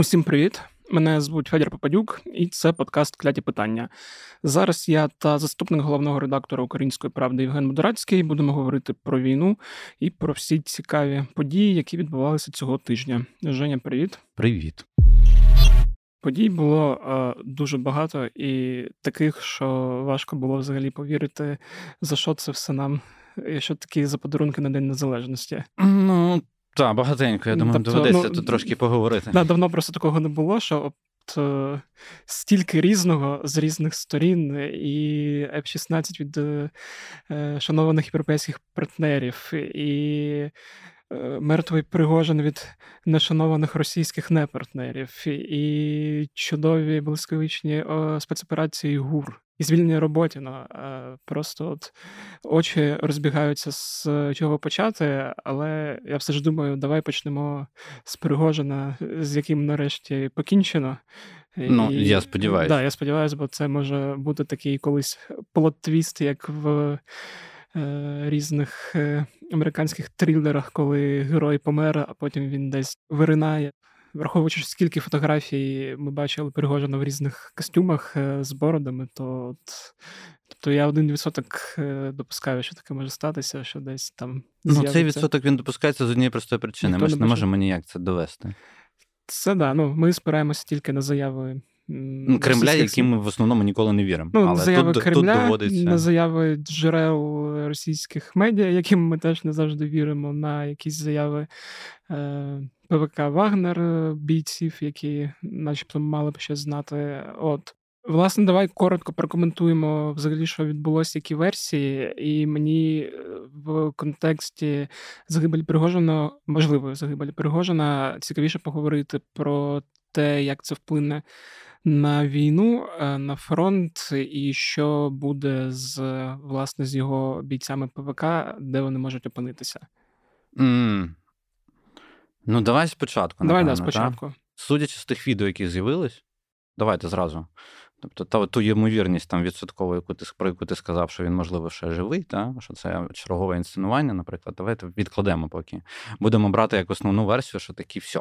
Усім привіт! Мене звуть Федір Попадюк, і це подкаст Кляті питання. Зараз я та заступник головного редактора Української правди Євген Мудрацький будемо говорити про війну і про всі цікаві події, які відбувалися цього тижня. Женя, привіт. Привіт. Подій було е, дуже багато і таких, що важко було взагалі повірити, за що це все нам, що такі за подарунки на День Незалежності. Ну, так, багатенько, я думаю, Тобто, доведеться ну, тут трошки поговорити. Да, давно просто такого не було, що от, е, стільки різного з різних сторін, і F-16 від е, е, шанованих європейських партнерів, і е, мертвий Пригожин від нешанованих російських непартнерів, і чудові блискавичні спецоперації ГУР. І звільнення Роботіна. Е, Просто от очі розбігаються з чого почати, але я все ж думаю, давай почнемо з Пригожина, з яким нарешті покінчено. Ну, я сподіваюся. Да, я сподіваюся, бо це може бути такий колись plot twist, як в е, різних е, американських трилерах, коли герой помер, а потім він десь виринає. Враховуючи, скільки фотографій ми бачили Пригожина в різних костюмах е, з бородами, то от, тобто я один відсоток е, допускаю, що таке може статися, що десь там. Ну, цей відсоток він допускається з однієї простої причини. Ніхто Ми ж не може. можемо ніяк це довести. Це да. Ну ми спираємося тільки на заяви Кремля, яким ми в основному ніколи не віримо. Ну, Але заяви тут, Кремля, тут доводиться. на заяви джерел російських медіа, яким ми теж не завжди віримо, на якісь заяви е, ПВК Вагнер, е, бійців, які начебто мали б щось знати. От. Власне, давай коротко прокоментуємо взагалі, що відбулося, які версії, і мені е, в контексті загибелі Пригожина, можливої загибелі Пригожина, цікавіше поговорити про те, як це вплине на війну, е, на фронт, і що буде з власне з його бійцями ПВК, де вони можуть опинитися. Mm. Ну, давай спочатку. Давай да, спочатку. та? Судячи з тих відео, які з'явились, давайте зразу. Тобто, та, ту ймовірність там відсоткову, яку ти, про яку ти сказав, що він, можливо, ще живий, та? що це чергове інсценування, наприклад, давайте відкладемо поки. Будемо брати як основну версію, що такі все.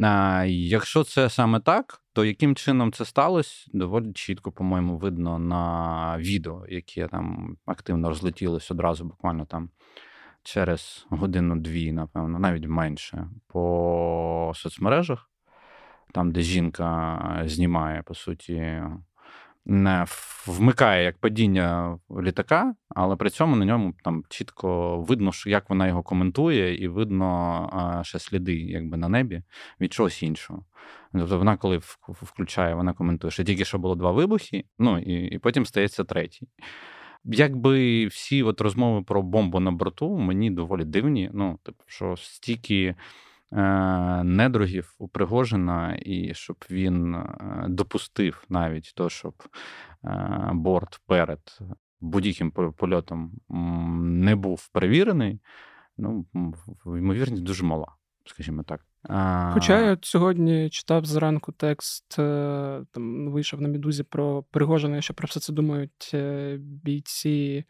А, якщо це саме так, то яким чином це сталося, доволі чітко, по-моєму, видно на відео, яке там активно розлетілось одразу, буквально там через годину-дві, напевно, навіть менше, по соцмережах там, де жінка знімає, по суті, не вмикає як падіння літака, але при цьому на ньому там чітко видно, як вона його коментує, і видно ще сліди якби на небі від чогось іншого. Тобто вона, коли включає, вона коментує, що тільки що було два вибухи, ну і, і потім стається третій. Якби всі от розмови про бомбу на борту мені доволі дивні. Ну, типу, що стільки е, недругів у Пригожина, і щоб він е, допустив навіть то, щоб е, борт перед будь-яким польотом не був перевірений, ну, ймовірність дуже мала, скажімо так. А, Хоча я сьогодні читав зранку текст, е, там вийшов на Медузі про Пригожина, що про все це думають е, бійці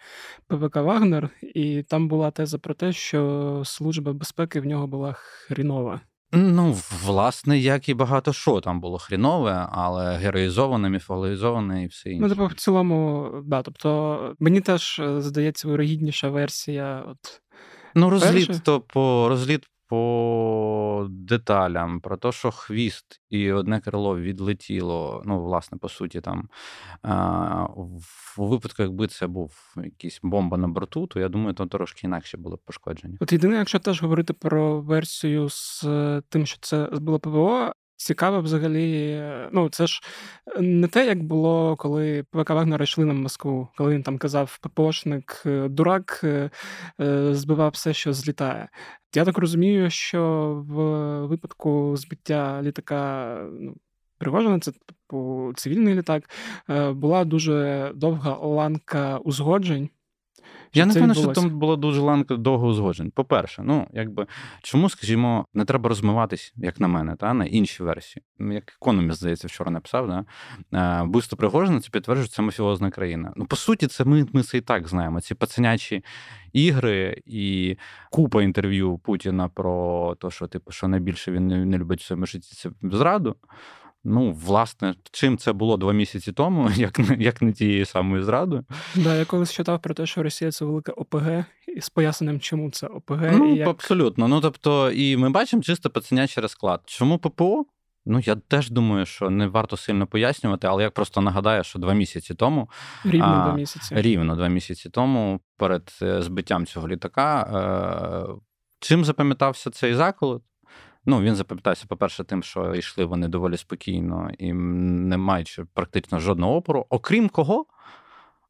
ПВК Вагнер, і там була теза про те, що служба безпеки в нього була хрінова. Ну, власне, як і багато що там було хрінове, але героїзоване, міфологізоване і все інше. Ну, типу, в цілому, да, тобто мені теж е, здається вирогідніша версія. От Ну, розліт Перше? то по розліт по деталям, про те, що хвіст і одне крило відлетіло. Ну, власне, по суті, там в- випадку, якби це був якийсь бомба на борту, то я думаю, то трошки інакше були б пошкодження. От єдине, якщо теж говорити про версію з е, тим, що це було ПВО, цікаво взагалі. е, Ну, це ж не те, як було, коли ПВК Вагнера йшли на Москву, коли він там казав ППОшник, е, дурак, е, е, збивав все, що злітає. Я так розумію, що в випадку збиття літака ну, Пригожина, це типу цивільний літак, е, була дуже довга ланка узгоджень. Я не певна, що там була дуже ланка довго узгоджень. По-перше, ну якби чому, скажімо, не треба розмиватись, як на мене, та на інші версії. Як економіст, здається, вчора написав, да? Е, Вбивство Пригожина це підтверджує, це мафіозна країна. Ну, по суті, це ми ми це і так знаємо. Ці пацанячі ігри і купа інтерв'ю Путіна про те, що типу, що найбільше він не, не любить в своєму житті, це зраду. Ну, власне, чим це було два місяці тому, як як не тією самою зрадою. Да, я колись читав про те, що Росія це велике ОПГ, і з поясненням, чому це ОПГ. Ну, і як... абсолютно. Ну тобто, і ми бачимо чисто пацанячий розклад. Чому ППО? Ну, я теж думаю, що не варто сильно пояснювати, але я просто нагадаю, що два місяці тому рівно а, два місяці. Рівно два місяці тому, перед е, збиттям цього літака, е, чим запам'ятався цей заколот? Ну, він запам'ятався, по-перше, тим, що йшли вони доволі спокійно і не маючи практично жодного опору, окрім кого?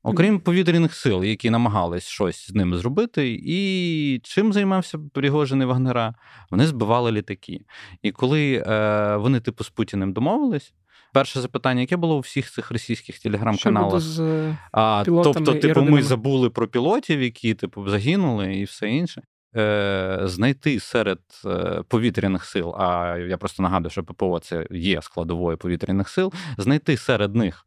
Окрім повітряних сил, які намагались щось з ними зробити, і чим займався Пригожин і Вагнера? Вони збивали літаки. І коли е, вони, типу, з Путіним домовились, перше запитання, яке було у всіх цих російських телеграм-каналах? З а, Тобто, типу, ми забули про пілотів, які типу загинули, і все інше. Е, знайти серед е, повітряних сил, а я просто нагадую, що ППО це є складовою повітряних сил, знайти серед них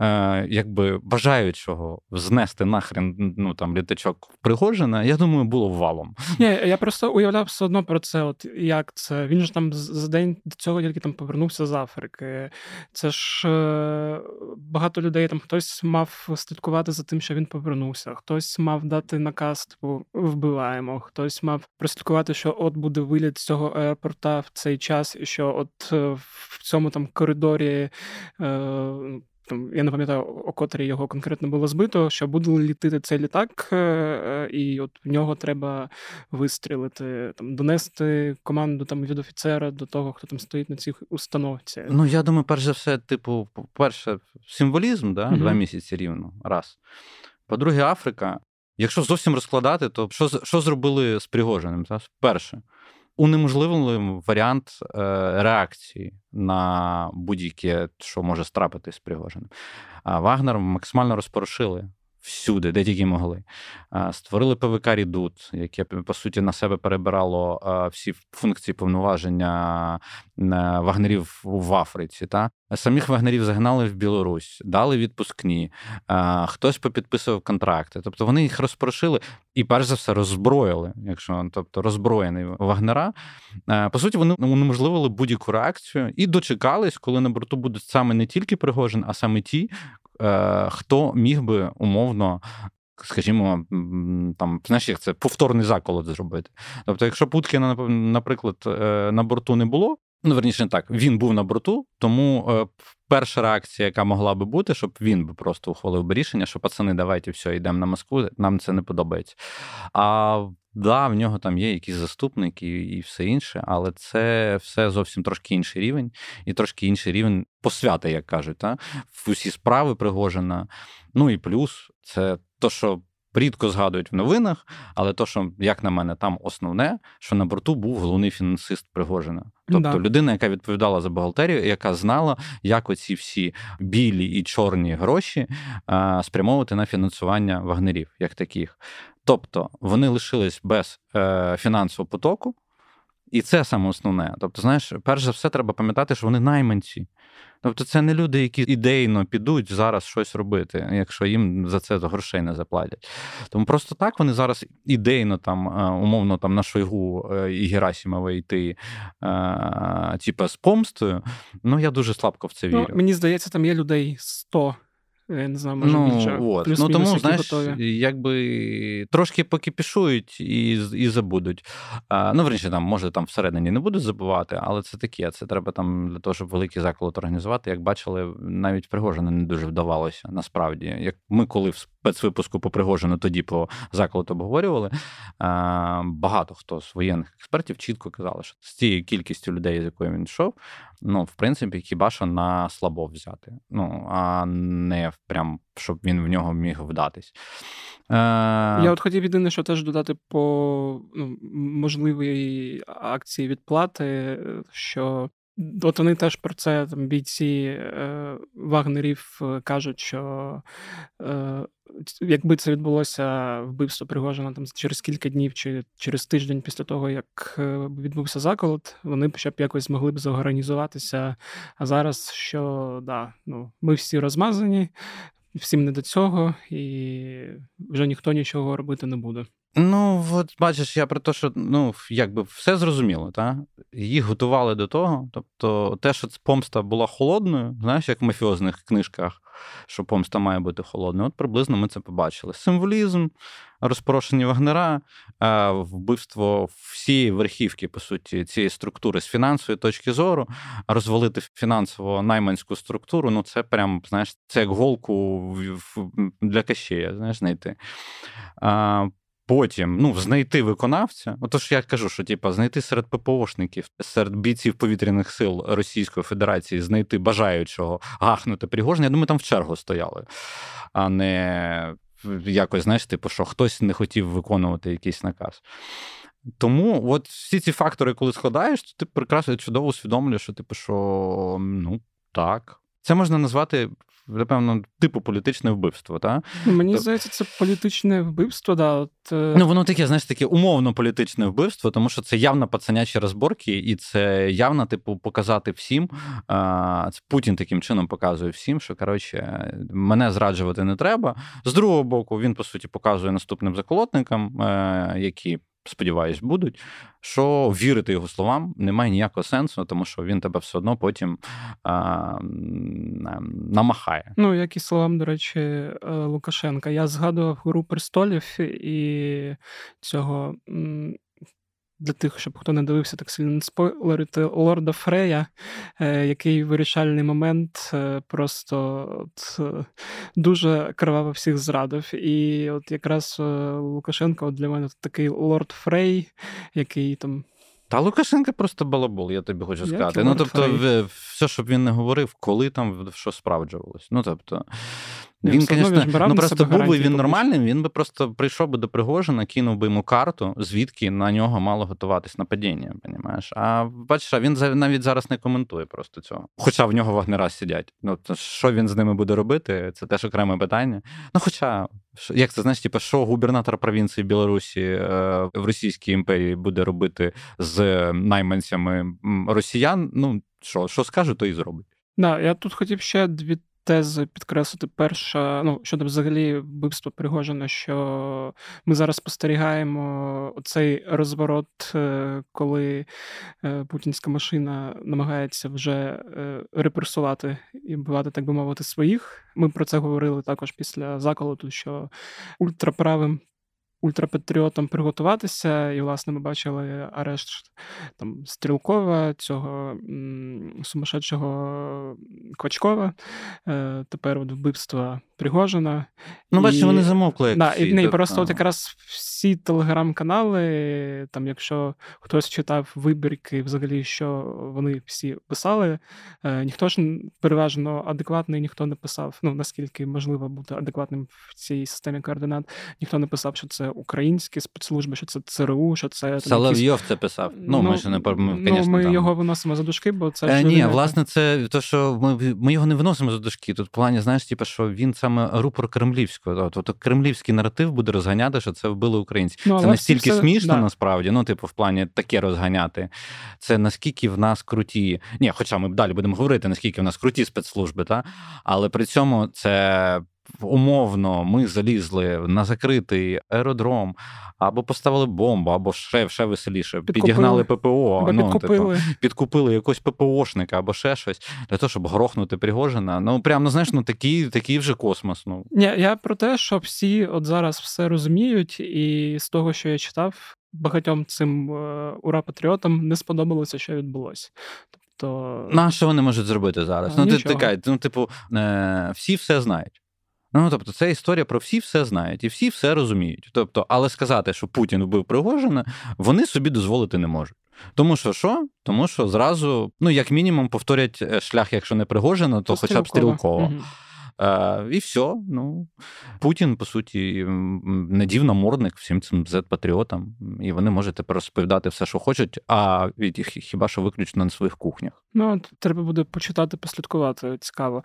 е, якби бажаючого знести нахрен ну там літачок Пригожина, я думаю, було валом. Ні, я просто уявляв все одно про це. От як це він ж там за день до цього тільки там повернувся з Африки. Це ж багато людей там хтось мав слідкувати за тим, що він повернувся, хтось мав дати наказ, типу вбиваємо, хтось хтось мав прослідкувати, що от буде виліт з цього аеропорта в цей час, і що от е, в цьому там коридорі. Е, Я не пам'ятаю, о котрій його конкретно було збито, що буде літити цей літак, е, і от в нього треба вистрілити, там, донести команду там від офіцера до того, хто там стоїть на цій установці. Ну, я думаю, перш за все, типу, перше, символізм, да? Угу. два місяці рівно. Раз. По-друге, Африка Якщо зовсім розкладати, то що що зробили з Пригожиним? Перше, унеможливили варіант е, реакції на будь-яке, що може страпитись з Пригожиним. А Вагнер максимально розпорошили всюди, де тільки могли. Створили ПВК Рідут, яке по суті на себе перебирало всі функції повноваження вагнерів в Африці. Та самих вагнерів загнали в Білорусь, дали відпускні, хтось попідписував контракти. Тобто вони їх розпорошили і, перш за все, роззброїли. Якщо тобто роззброєний вагнера, по суті, вони унеможливили будь-яку реакцію і дочекались, коли на борту будуть саме не тільки Пригожин, а саме ті, хто міг би умовно. Скажімо, там, знаєш, як це повторний заколот зробити. Тобто, якщо Путкіна, наприклад, е, на борту не було, ну верніше так, він був на борту, тому е, перша реакція, яка могла би бути, щоб він би просто ухвалив би рішення, що пацани, давайте все, йдемо на Москву, нам це не подобається. А да, в нього там є якісь заступники і все інше, але це все зовсім трошки інший рівень, і трошки інший рівень посвяти, як кажуть, та? усі справи Пригожина. Ну і плюс це то, що. Рідко згадують в новинах, але то, що, як на мене, там основне, що на борту був головний фінансист Пригожина. Тобто да. людина, яка відповідала за бухгалтерію, яка знала, як оці всі білі і чорні гроші а, спрямовувати на фінансування вагнерів, як таких. Тобто вони лишились без е, фінансового потоку, і це саме основне. Тобто, знаєш, перш за все, треба пам'ятати, що вони найманці. Тобто, це не люди, які ідейно підуть зараз щось робити, якщо їм за це грошей не заплатять. Тому просто так вони зараз ідейно там, е, умовно, там на Шойгу е, і Герасімова йти, е, типа з помстою. Ну я дуже слабко в це ну, вірю. Ну, Мені здається, там є людей 100 я не знаю, може ну, більше. От. Плюс ну тому, знаєш, готові. якби трошки покипішують і і забудуть. А, Ну, верніше, там, може, там всередині не будуть забувати, але це таке. Це треба там для того, щоб великий заклад організувати. Як бачили, навіть Пригожина не дуже вдавалося насправді. Як ми, коли в спецвипуску по Пригожину тоді по закладу обговорювали, а, багато хто з воєнних експертів чітко казали, що з цією кількістю людей, з якою він йшов, ну, в принципі, хіба що на слабо взяти. Ну, а не прям, щоб він в нього міг вдатись. Е... Я от хотів єдине, що теж додати по ну, можливій акції відплати, що от вони теж про це там бійці е, вагнерів е, кажуть, що е, якби це відбулося вбивство Пригожина там через кілька днів чи через тиждень після того, як е, відбувся заколот, вони б ще б якось змогли б зорганізуватися. А зараз що да, ну ми всі розмазані, всім не до цього, і вже ніхто нічого робити не буде. Ну, от бачиш, я про те, що ну, якби все зрозуміло, так? Їх готували до того. Тобто, те, що помста була холодною, знаєш, як в мафіозних книжках, що помста має бути холодною, от приблизно ми це побачили. Символізм, розпорошення вагнера, вбивство всієї верхівки, по суті, цієї структури з фінансової точки зору, розвалити фінансово найманську структуру, ну це прям, знаєш, це як голку для кащея, знаєш, знайти. Потім ну, знайти виконавця. Отож, я кажу, що типу, знайти серед ППОшників, серед бійців повітряних сил Російської Федерації, знайти бажаючого гахнути Пригожина, я думаю, там в чергу стояли, а не якось, знаєш, типу, що хтось не хотів виконувати якийсь наказ. Тому от всі ці фактори, коли складаєш, то ти прекрасно чудово усвідомлюєш, що типу, що ну так. Це можна назвати напевно, типу політичне вбивство. Та? Мені Тоб... здається, це політичне вбивство. да. От... Е, ну, воно таке, знаєш, таке умовно політичне вбивство, тому що це явно пацанячі розборки, і це явно, типу, показати всім. Це Путін таким чином показує всім, що коротше, мене зраджувати не треба. З другого боку, він по суті показує наступним заколотникам, е, які сподіваюсь, будуть, що вірити його словам немає ніякого сенсу, тому що він тебе все одно потім а, намахає. Ну, як і словам, до речі, е, Лукашенка. Я згадував гру престолів і цього для тих, щоб хто не дивився, так сильно спойлерити Лорда Фрея, е, який вирішальний момент е, просто от, е, дуже криваво всіх зрадив. І от якраз Лукашенко от для мене такий Лорд Фрей, який там. Та Лукашенко просто балабол, я тобі хочу сказати. Ну, тобто, все, щоб він не говорив, коли там що справджувалось. Ну, тобто, він, звісно, ну просто був би він нормальним, він би просто прийшов би до Пригожина, кинув би йому карту, звідки на нього мало готуватись нападіння. Понімаєш? А бачиш, він навіть зараз не коментує просто цього. Хоча в нього вагнера сидять. Ну то що він з ними буде робити? Це теж окреме питання. Ну, хоча, як це знаєш, типу, що губернатор провінції Білорусі е, в Російській імперії буде робити з найманцями росіян? Ну що, що скаже, то і зробить. Да, я тут хотів ще дві тези підкреслити. Перша, ну щодо взагалі вбивства Пригожина, що ми зараз спостерігаємо цей розворот, е, коли е, путінська машина намагається вже е, репресувати і вбивати, так би мовити, своїх. Ми про це говорили також після заколоту, що ультраправим ультрапатріотам приготуватися, і, власне, ми бачили арешт там Стрілкова, цього м, сумасшедшого Квачкова, е, тепер от вбивства Пригожина. Ну, і... бачите, вони замовкли. Як да, всі, і, не, Просто от якраз всі телеграм-канали, там, якщо хтось читав вибірки, взагалі, що вони всі писали, е, ніхто ж переважно адекватний, ніхто не писав, ну наскільки можливо бути адекватним в цій системі координат, ніхто не писав, що це українські спецслужби, що це ЦРУ, що це Соловйов якісь... це писав. Ну, ну ми ж не ми, ну, ми там... його виносимо за дужки, бо це е, ні, власне, це то, що ми ми його не виносимо за дужки. Тут в плані, знаєш, типу, що він саме рупор кремлівського. Тобто кремлівський наратив буде розганяти, що це вбили українці. Ну, це настільки це... смішно, да. насправді. Ну, типу, в плані таке розганяти. Це наскільки в нас круті. Ні, хоча ми далі будемо говорити, наскільки в нас круті спецслужби, та але при цьому це умовно ми залізли на закритий аеродром, або поставили бомбу, або ще ще веселіше, підкупили. підігнали ППО, ну, підкупили. Типу, підкупили якогось ППОшника або ще щось для того, щоб грохнути Пригожина. Ну прям ну знаєш, ну такий, такий вже космос. Ну Ні, я про те, що всі от зараз все розуміють, і з того, що я читав, багатьом цим е, ура-патріотам не сподобалося, що відбулося. Тобто... На що вони можуть зробити зараз? А, ну, ти, ти, ну, типу, е, всі все знають. Ну, тобто, це історія про всі все знають і всі все розуміють. Тобто, але сказати, що Путін вбив Пригожина, вони собі дозволити не можуть. Тому що що? Тому що зразу, ну, як мінімум, повторять е, шлях, якщо не Пригожина, то, то хоча б стрілково. Угу. І все. Ну, Путін, по суті, надів намордник всім цим зет-патріотам, і вони можуть тепер розповідати все, що хочуть, а хіба що виключно на своїх кухнях. Ну, треба буде почитати, послідкувати, цікаво.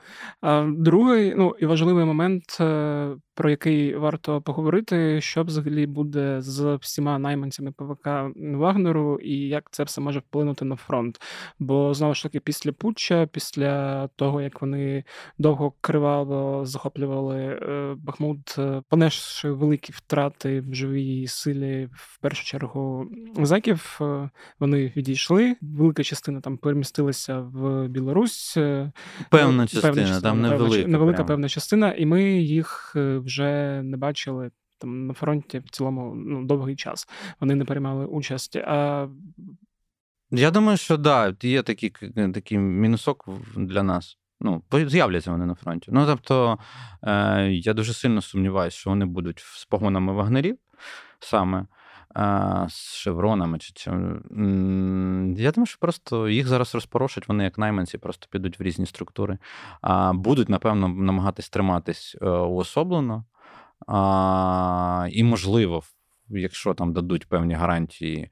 Другий, ну і важливий момент, е, про який варто поговорити, що взагалі буде з всіма найманцями ПВК Вагнеру, і як це все може вплинути на фронт. Бо знову ж таки, після Путча, після того як вони довго криваво захоплювали е, Бахмут, е, понесши великі втрати в живій силі, в першу чергу зеків, вони відійшли. Велика частина там перемістилася в Білорусь. Е, певна частина, частина там невелика. Невелика певна частина, і ми їх е, вже не бачили там на фронті в цілому ну, довгий час. Вони не приймали участь. А... Я думаю, що да, є такий такий мінусок для нас. Ну, з'являться вони на фронті. Ну, тобто, е, я дуже сильно сумніваюся, що вони будуть з погонами вагнерів саме з шевронами. чи чи... Я думаю, що просто їх зараз розпорошать, вони як найманці просто підуть в різні структури. А Будуть, напевно, намагатись триматись е, уособлено. А, І, можливо, якщо там дадуть певні гарантії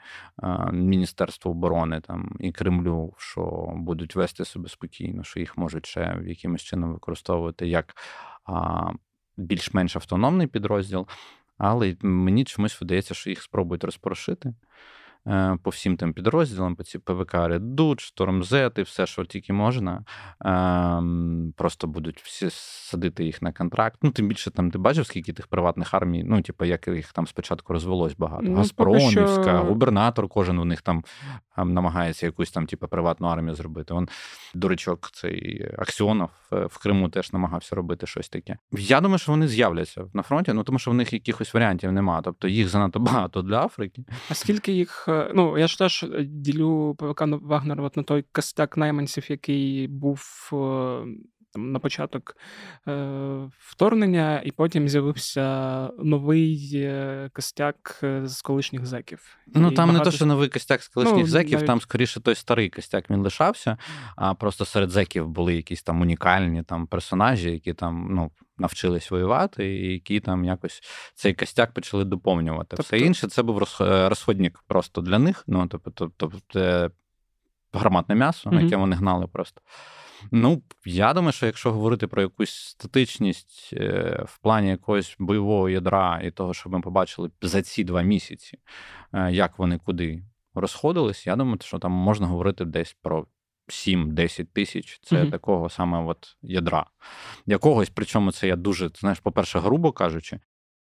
Міністерству оборони там і Кремлю, що будуть вести себе спокійно, що їх можуть ще якимось чином використовувати як більш-менш автономний підрозділ. Але мені чомусь видається, що їх спробують розпорошити. Е, по всім тим підрозділам, по ці ПВК Редут, Штормзет і все, що тільки можна. Ем, просто будуть всі садити їх на контракт. Ну, тим більше там ти бачив, скільки тих приватних армій, ну, типу, як їх там спочатку розвелось багато. Ну, Газпромівська, що... губернатор, кожен у них там ем, намагається якусь там, типу, приватну армію зробити. Он дурачок, цей Аксіонов е, в Криму теж намагався робити щось таке. Я думаю, що вони з'являться на фронті, ну тому що в них якихось варіантів немає. Тобто їх занадто багато для Африки. А скільки їх ну я ж теж е, ділю ПВК Вагнер от на той костяк найманців, який був е, там на початок е, вторгнення, і потім з'явився новий е, костяк з колишніх зеків. Ну там багато... не то, що новий костяк з колишніх ну, зеків, навіть... там скоріше той старий костяк він лишався, а просто серед зеків були якісь там унікальні там персонажі, які там ну навчились воювати, і які там якось цей костяк почали доповнювати. Тобто... Все інше це був е, розходник просто для них. Ну, тобто, тобто це гарматне м'ясо, mm яке вони гнали просто. Ну, я думаю, що якщо говорити про якусь статичність е, в плані якогось бойового ядра і того, що ми побачили за ці два місяці, е, як вони куди розходились, я думаю, що там можна говорити десь про 7-10 тисяч це uh такого саме от ядра. Якогось, причому це я дуже, знаєш, по-перше, грубо кажучи.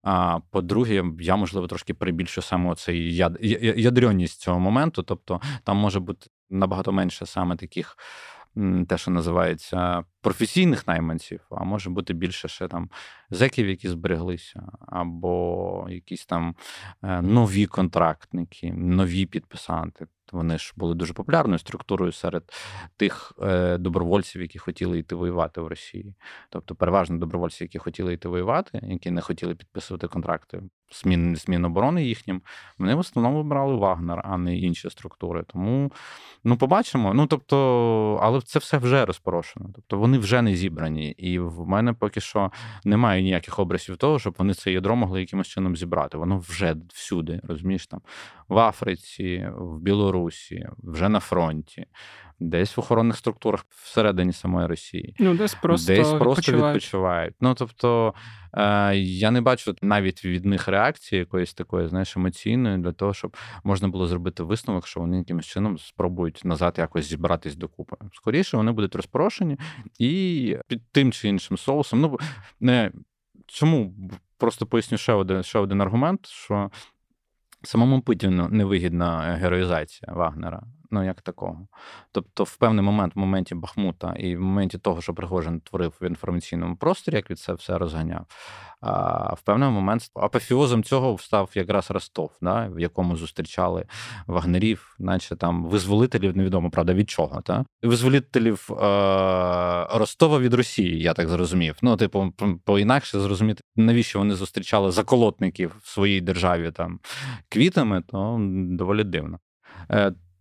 А по-друге, я, можливо, трошки прибільшу саме цей яд... ядрьонність цього моменту. Тобто там може бути набагато менше саме таких те, що називається професійних найманців, а може бути більше ще там зеків, які збереглися, або якісь там е, нові контрактники, нові підписанти. Вони ж були дуже популярною структурою серед тих е, добровольців, які хотіли йти воювати в Росії. Тобто, переважно добровольці, які хотіли йти воювати, які не хотіли підписувати контракти з Міноборони їхнім, вони в основному брали Вагнер, а не інші структури. Тому ну побачимо. Ну тобто, але це все вже розпорошено. Тобто вони вже не зібрані. І в мене поки що немає ніяких образів того, щоб вони це ядро могли якимось чином зібрати. Воно вже всюди, розумієш там в Африці, в Білорусі, вже на фронті десь в охоронних структурах всередині самої Росії, ну десь просто десь просто відпочивають. відпочивають. Ну тобто е, я не бачу навіть від них реакції якоїсь такої, знаєш, емоційної для того, щоб можна було зробити висновок, що вони якимось чином спробують назад якось зібратись докупи. Скоріше вони будуть розпорошені і під тим чи іншим соусом. Ну не чому просто поясню ще один ще один аргумент, що. Самому Путіну невигідна героїзація Вагнера ну як такого. Тобто, в певний момент, в моменті Бахмута і в моменті того, що Пригожин творив в інформаційному просторі, як від це все розганяв. А в певний момент апофіозом цього став якраз Ростов, да, в якому зустрічали вагнерів, наче там визволителів, невідомо правда від чого. Та? Визволителів е- Ростова від Росії, я так зрозумів. Ну, типу, по інакше зрозуміти, навіщо вони зустрічали заколотників в своїй державі там квітами, то доволі дивно.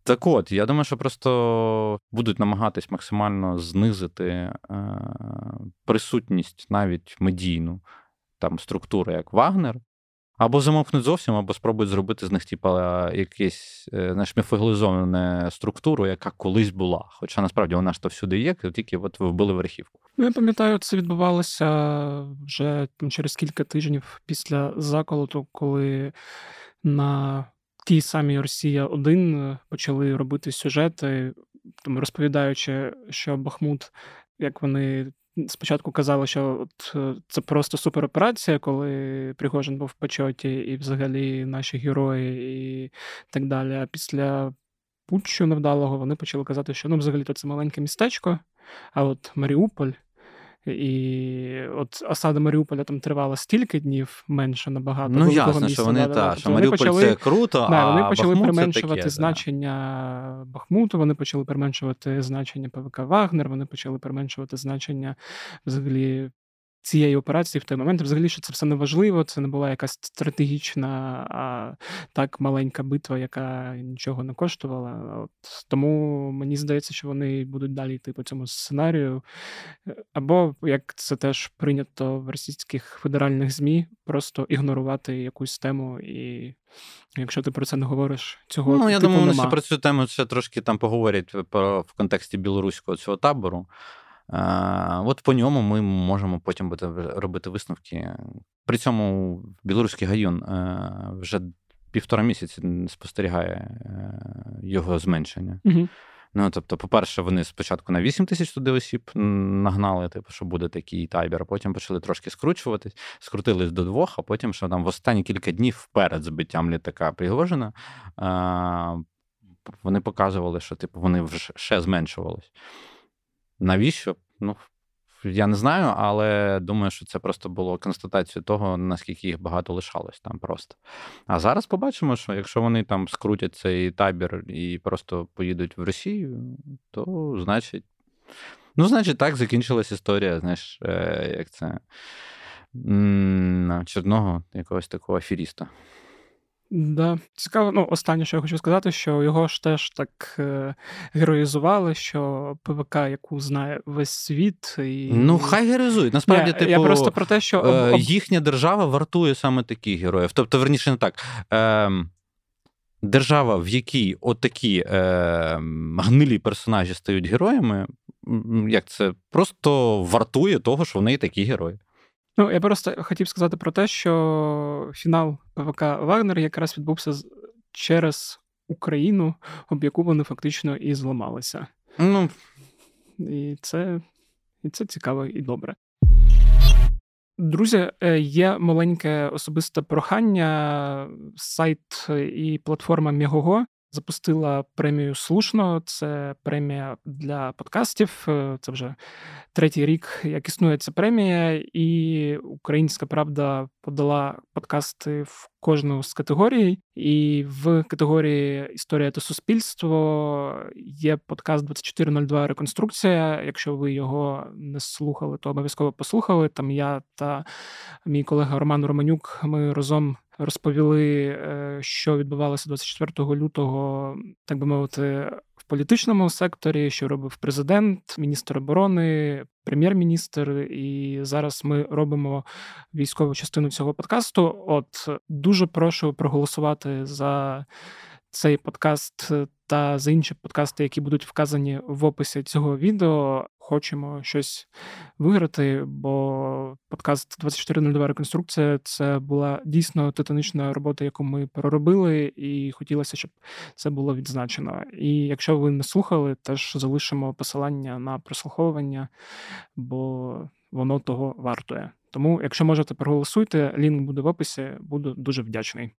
Так от, я думаю, що просто будуть намагатись максимально знизити е, присутність навіть медійну там структури, як Вагнер, Або замовкнуть зовсім, або спробують зробити з них, типа, якусь е, знаєш, структуру, яка колись була. Хоча насправді вона ж то всюди є, тільки от вбили в архівку. Ну, я пам'ятаю, це відбувалося вже через кілька тижнів після заколоту, коли на тій самій Росія 1 почали робити сюжети, там розповідаючи, що Бахмут, як вони спочатку казали, що от е, це просто супероперація, коли Пригожин був в почоті, і взагалі наші герої, і так далі. А після путчу невдалого вони почали казати, що ну, взагалі то це маленьке містечко, а от Маріуполь. І от осада Маріуполя там тривала стільки днів менше набагато. Ну, ясно, місця, що вони та, що Маріуполь почали, це круто, да, а вони почали Бахмут применшувати таке, значення Бахмуту, вони почали применшувати значення ПВК Вагнер, вони почали применшувати значення взагалі цієї операції в той момент. Взагалі, що це все не важливо, це не була якась стратегічна, а так маленька битва, яка нічого не коштувала. От Тому мені здається, що вони будуть далі йти по цьому сценарію. Або як це теж прийнято в російських федеральних ЗМІ, просто ігнорувати якусь тему і. Якщо ти про це не говориш, цього ну я типу, думаю, нема. вони про цю тему ще трошки там поговорять в контексті білоруського цього табору. От по ньому ми можемо потім буде робити висновки. При цьому білоруський гайон вже півтора місяці спостерігає його зменшення. Угу. Ну, тобто, по-перше, вони спочатку на 8 тисяч туди осіб нагнали, типу, що буде такий табір, а потім почали трошки скручуватись, скрутились до двох, а потім, що там в останні кілька днів перед збиттям літака Пригожина, вони показували, що типу, вони вже ще зменшувались. Навіщо? Ну, я не знаю, але думаю, що це просто було констатацією того, наскільки їх багато лишалось там просто. А зараз побачимо, що якщо вони там скрутять цей табір і просто поїдуть в Росію, то значить. Ну, значить, так закінчилась історія, знаєш, е, як це чорного якогось такого аферіста. Да, цікаво. Ну, останнє, що я хочу сказати, що його ж теж так е, героїзували, що ПВК, яку знає весь світ, і ну хай героїзують. Насправді, Ні, типу, я просто про те, що е, їхня держава вартує саме таких героїв. Тобто, верніше не так. Е, Держава, в якій отакі е, гнилі персонажі стають героями, як це просто вартує того, що в неї такі герої. Ну, я просто хотів сказати про те, що фінал ПВК Вагнер якраз відбувся через Україну, об яку вони фактично і зламалися. Ну, І це, і це цікаво і добре. Друзі, е, є маленьке особисте прохання. Сайт і платформа Мігого запустила премію слушно. Це премія для подкастів. Е, це вже третій рік, як існує ця премія, і Українська Правда подала подкасти в кожну з категорій. І в категорії Історія та суспільство є подкаст 2402 Реконструкція. Якщо ви його не слухали, то обов'язково послухали. Там я та мій колега Роман Романюк. Ми разом розповіли, е, що відбувалося 24 лютого, так би мовити, в політичному секторі, що робив президент, міністр оборони, прем'єр-міністр. І зараз ми робимо військову частину цього подкасту. От дуже прошу проголосувати за цей подкаст та за інші подкасти, які будуть вказані в описі цього відео. Хочемо щось виграти, бо подкаст 2402 реконструкція це була дійсно титанічна робота, яку ми проробили, і хотілося, щоб це було відзначено. І якщо ви не слухали, теж залишимо посилання на прослуховування, бо воно того вартує. Тому, якщо можете, проголосуйте, лінк буде в описі, буду дуже вдячний.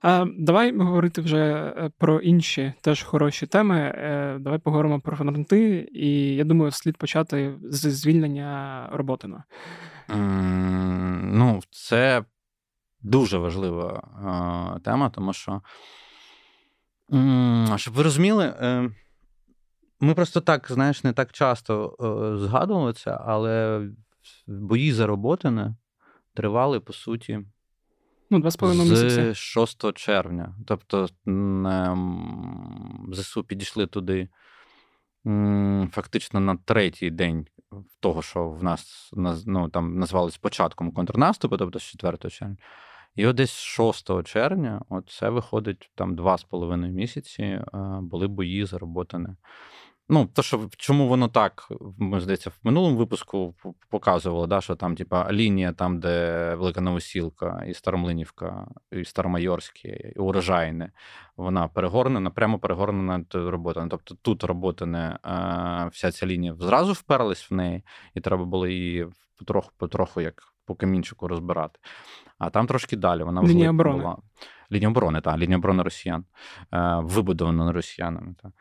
А, Давай говорити вже е, про інші теж хороші теми. Е, давай поговоримо про фронти, і я думаю, слід почати з звільнення Роботина. Ну, це дуже важлива тема, тому що, щоб ви розуміли, е, ми просто так, знаєш, не так часто згадували це, але бої за Роботине тривали по суті. Ну, два з половиною місяці. З 6 червня. Тобто ЗСУ підійшли туди фактично на третій день того, що в нас ну, там назвалось початком контрнаступу, тобто з 4 червня. І от десь 6 червня, от це виходить там два з половиною місяці, е, були бої зароботані. Ну, то, що чому воно так, ми здається, в минулому випуску показувало, да, що там, типа, лінія, там, де Велика Новосілка, і Старомлинівка, і Старомайорське, і Урожайне, вона перегорнена, прямо перегорнена робота. Тобто тут робота вся ця лінія зразу вперлась в неї, і треба було її потроху-потроху, як по камінчику розбирати. А там трошки далі вона була. Лінія оборони, так, лінія оборони росіян, е, вибудована росіянами. Так.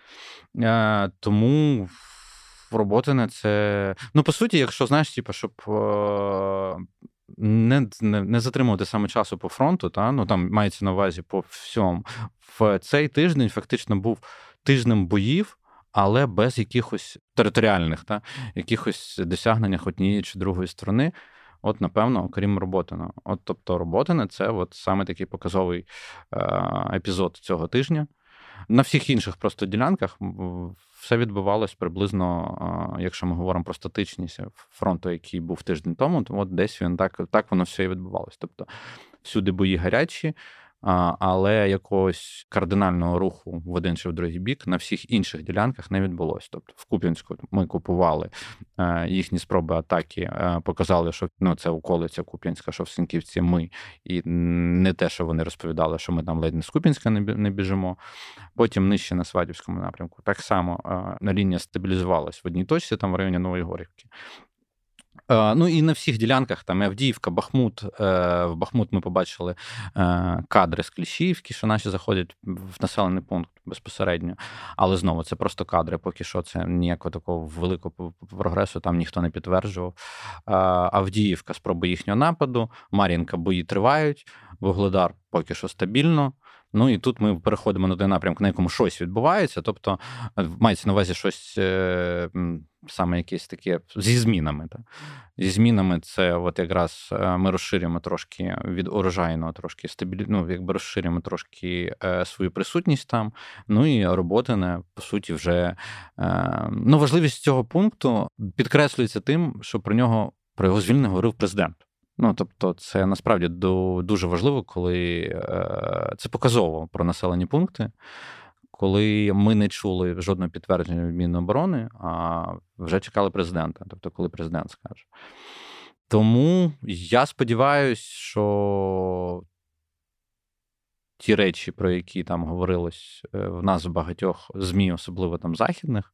Е, тому роботи на це. Ну, по суті, якщо знаєш, типу, щоб е, не не, не затримувати саме часу по фронту, та, ну там мається на увазі по всьому, в цей тиждень фактично був тижнем боїв. Але без якихось територіальних та якихось досягнень однієї чи другої сторони. От, напевно, окрім Роботина. От, тобто, Роботина це от саме такий показовий е, епізод цього тижня. На всіх інших просто ділянках все відбувалось приблизно, е, якщо ми говоримо про статичність фронту, який був тиждень тому, то от десь він так так воно все і відбувалось. Тобто всюди бої гарячі, але якогось кардинального руху в один чи в другий бік на всіх інших ділянках не відбулося. Тобто в Куп'янську ми купували е, їхні спроби атаки, е, показали, що ну це околиця Куп'янська, що в Сінківці ми, і не те, що вони розповідали, що ми там ледь не з Куп'янська не біжимо. Потім нижче на Свадівському напрямку. Так само е, лінія стабілізувалась в одній точці, там в районі Нової Горівки. Ну і на всіх ділянках там Авдіївка, Бахмут. Е, в Бахмут ми побачили е, кадри з Кліщіївки, що наші заходять в населений пункт безпосередньо. Але знову це просто кадри. Поки що це ніякого такого великого прогресу там ніхто не підтверджував. Авдіївка, спроби їхнього нападу, Мар'їнка бої тривають, Вугледар поки що стабільно. Ну і тут ми переходимо на той напрямок, на якому щось відбувається. Тобто е, мається на увазі щось е, саме якесь таке зі змінами. Так? Зі змінами це от якраз е, ми розширюємо трошки від урожайного, трошки стабілі... ну, якби розширюємо трошки свою присутність там. Ну і роботи, по суті, вже ну, важливість цього пункту підкреслюється тим, що про нього про його звільнення говорив президент. Ну тобто, це насправді дуже важливо, коли е, це показово про населені пункти, коли ми не чули жодного підтвердження від Міноборони, а вже чекали президента. Тобто, коли президент скаже. Тому я сподіваюся, що ті речі, про які там говорилось е, в нас в багатьох ЗМІ, особливо там західних,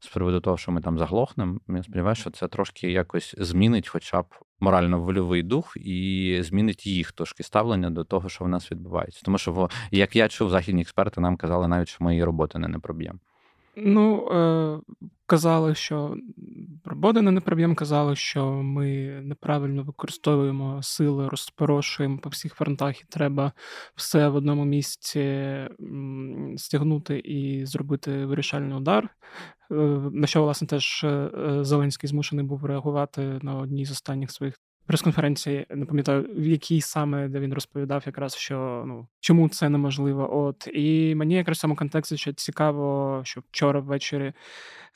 з приводу того, що ми там заглохнемо, я сподіваюся, що це трошки якось змінить, хоча б морально-вольовий дух, і змінить їх трошки ставлення до того, що в нас відбувається. Тому що, як я чув, західні експерти нам казали навіть, що ми її роботи не, не проб'ємо. Ну, е, казали, що роботи не проб'ємо, казали, що ми неправильно використовуємо сили, розпорошуємо по всіх фронтах, і треба все в одному місці стягнути і зробити вирішальний удар. Е, на що, власне, теж е, Зеленський змушений був реагувати на одній з останніх своїх прес-конференції, не пам'ятаю, в якій саме де він розповідав, якраз що ну чому це неможливо. От і мені якраз в цьому контексті ще цікаво, що вчора ввечері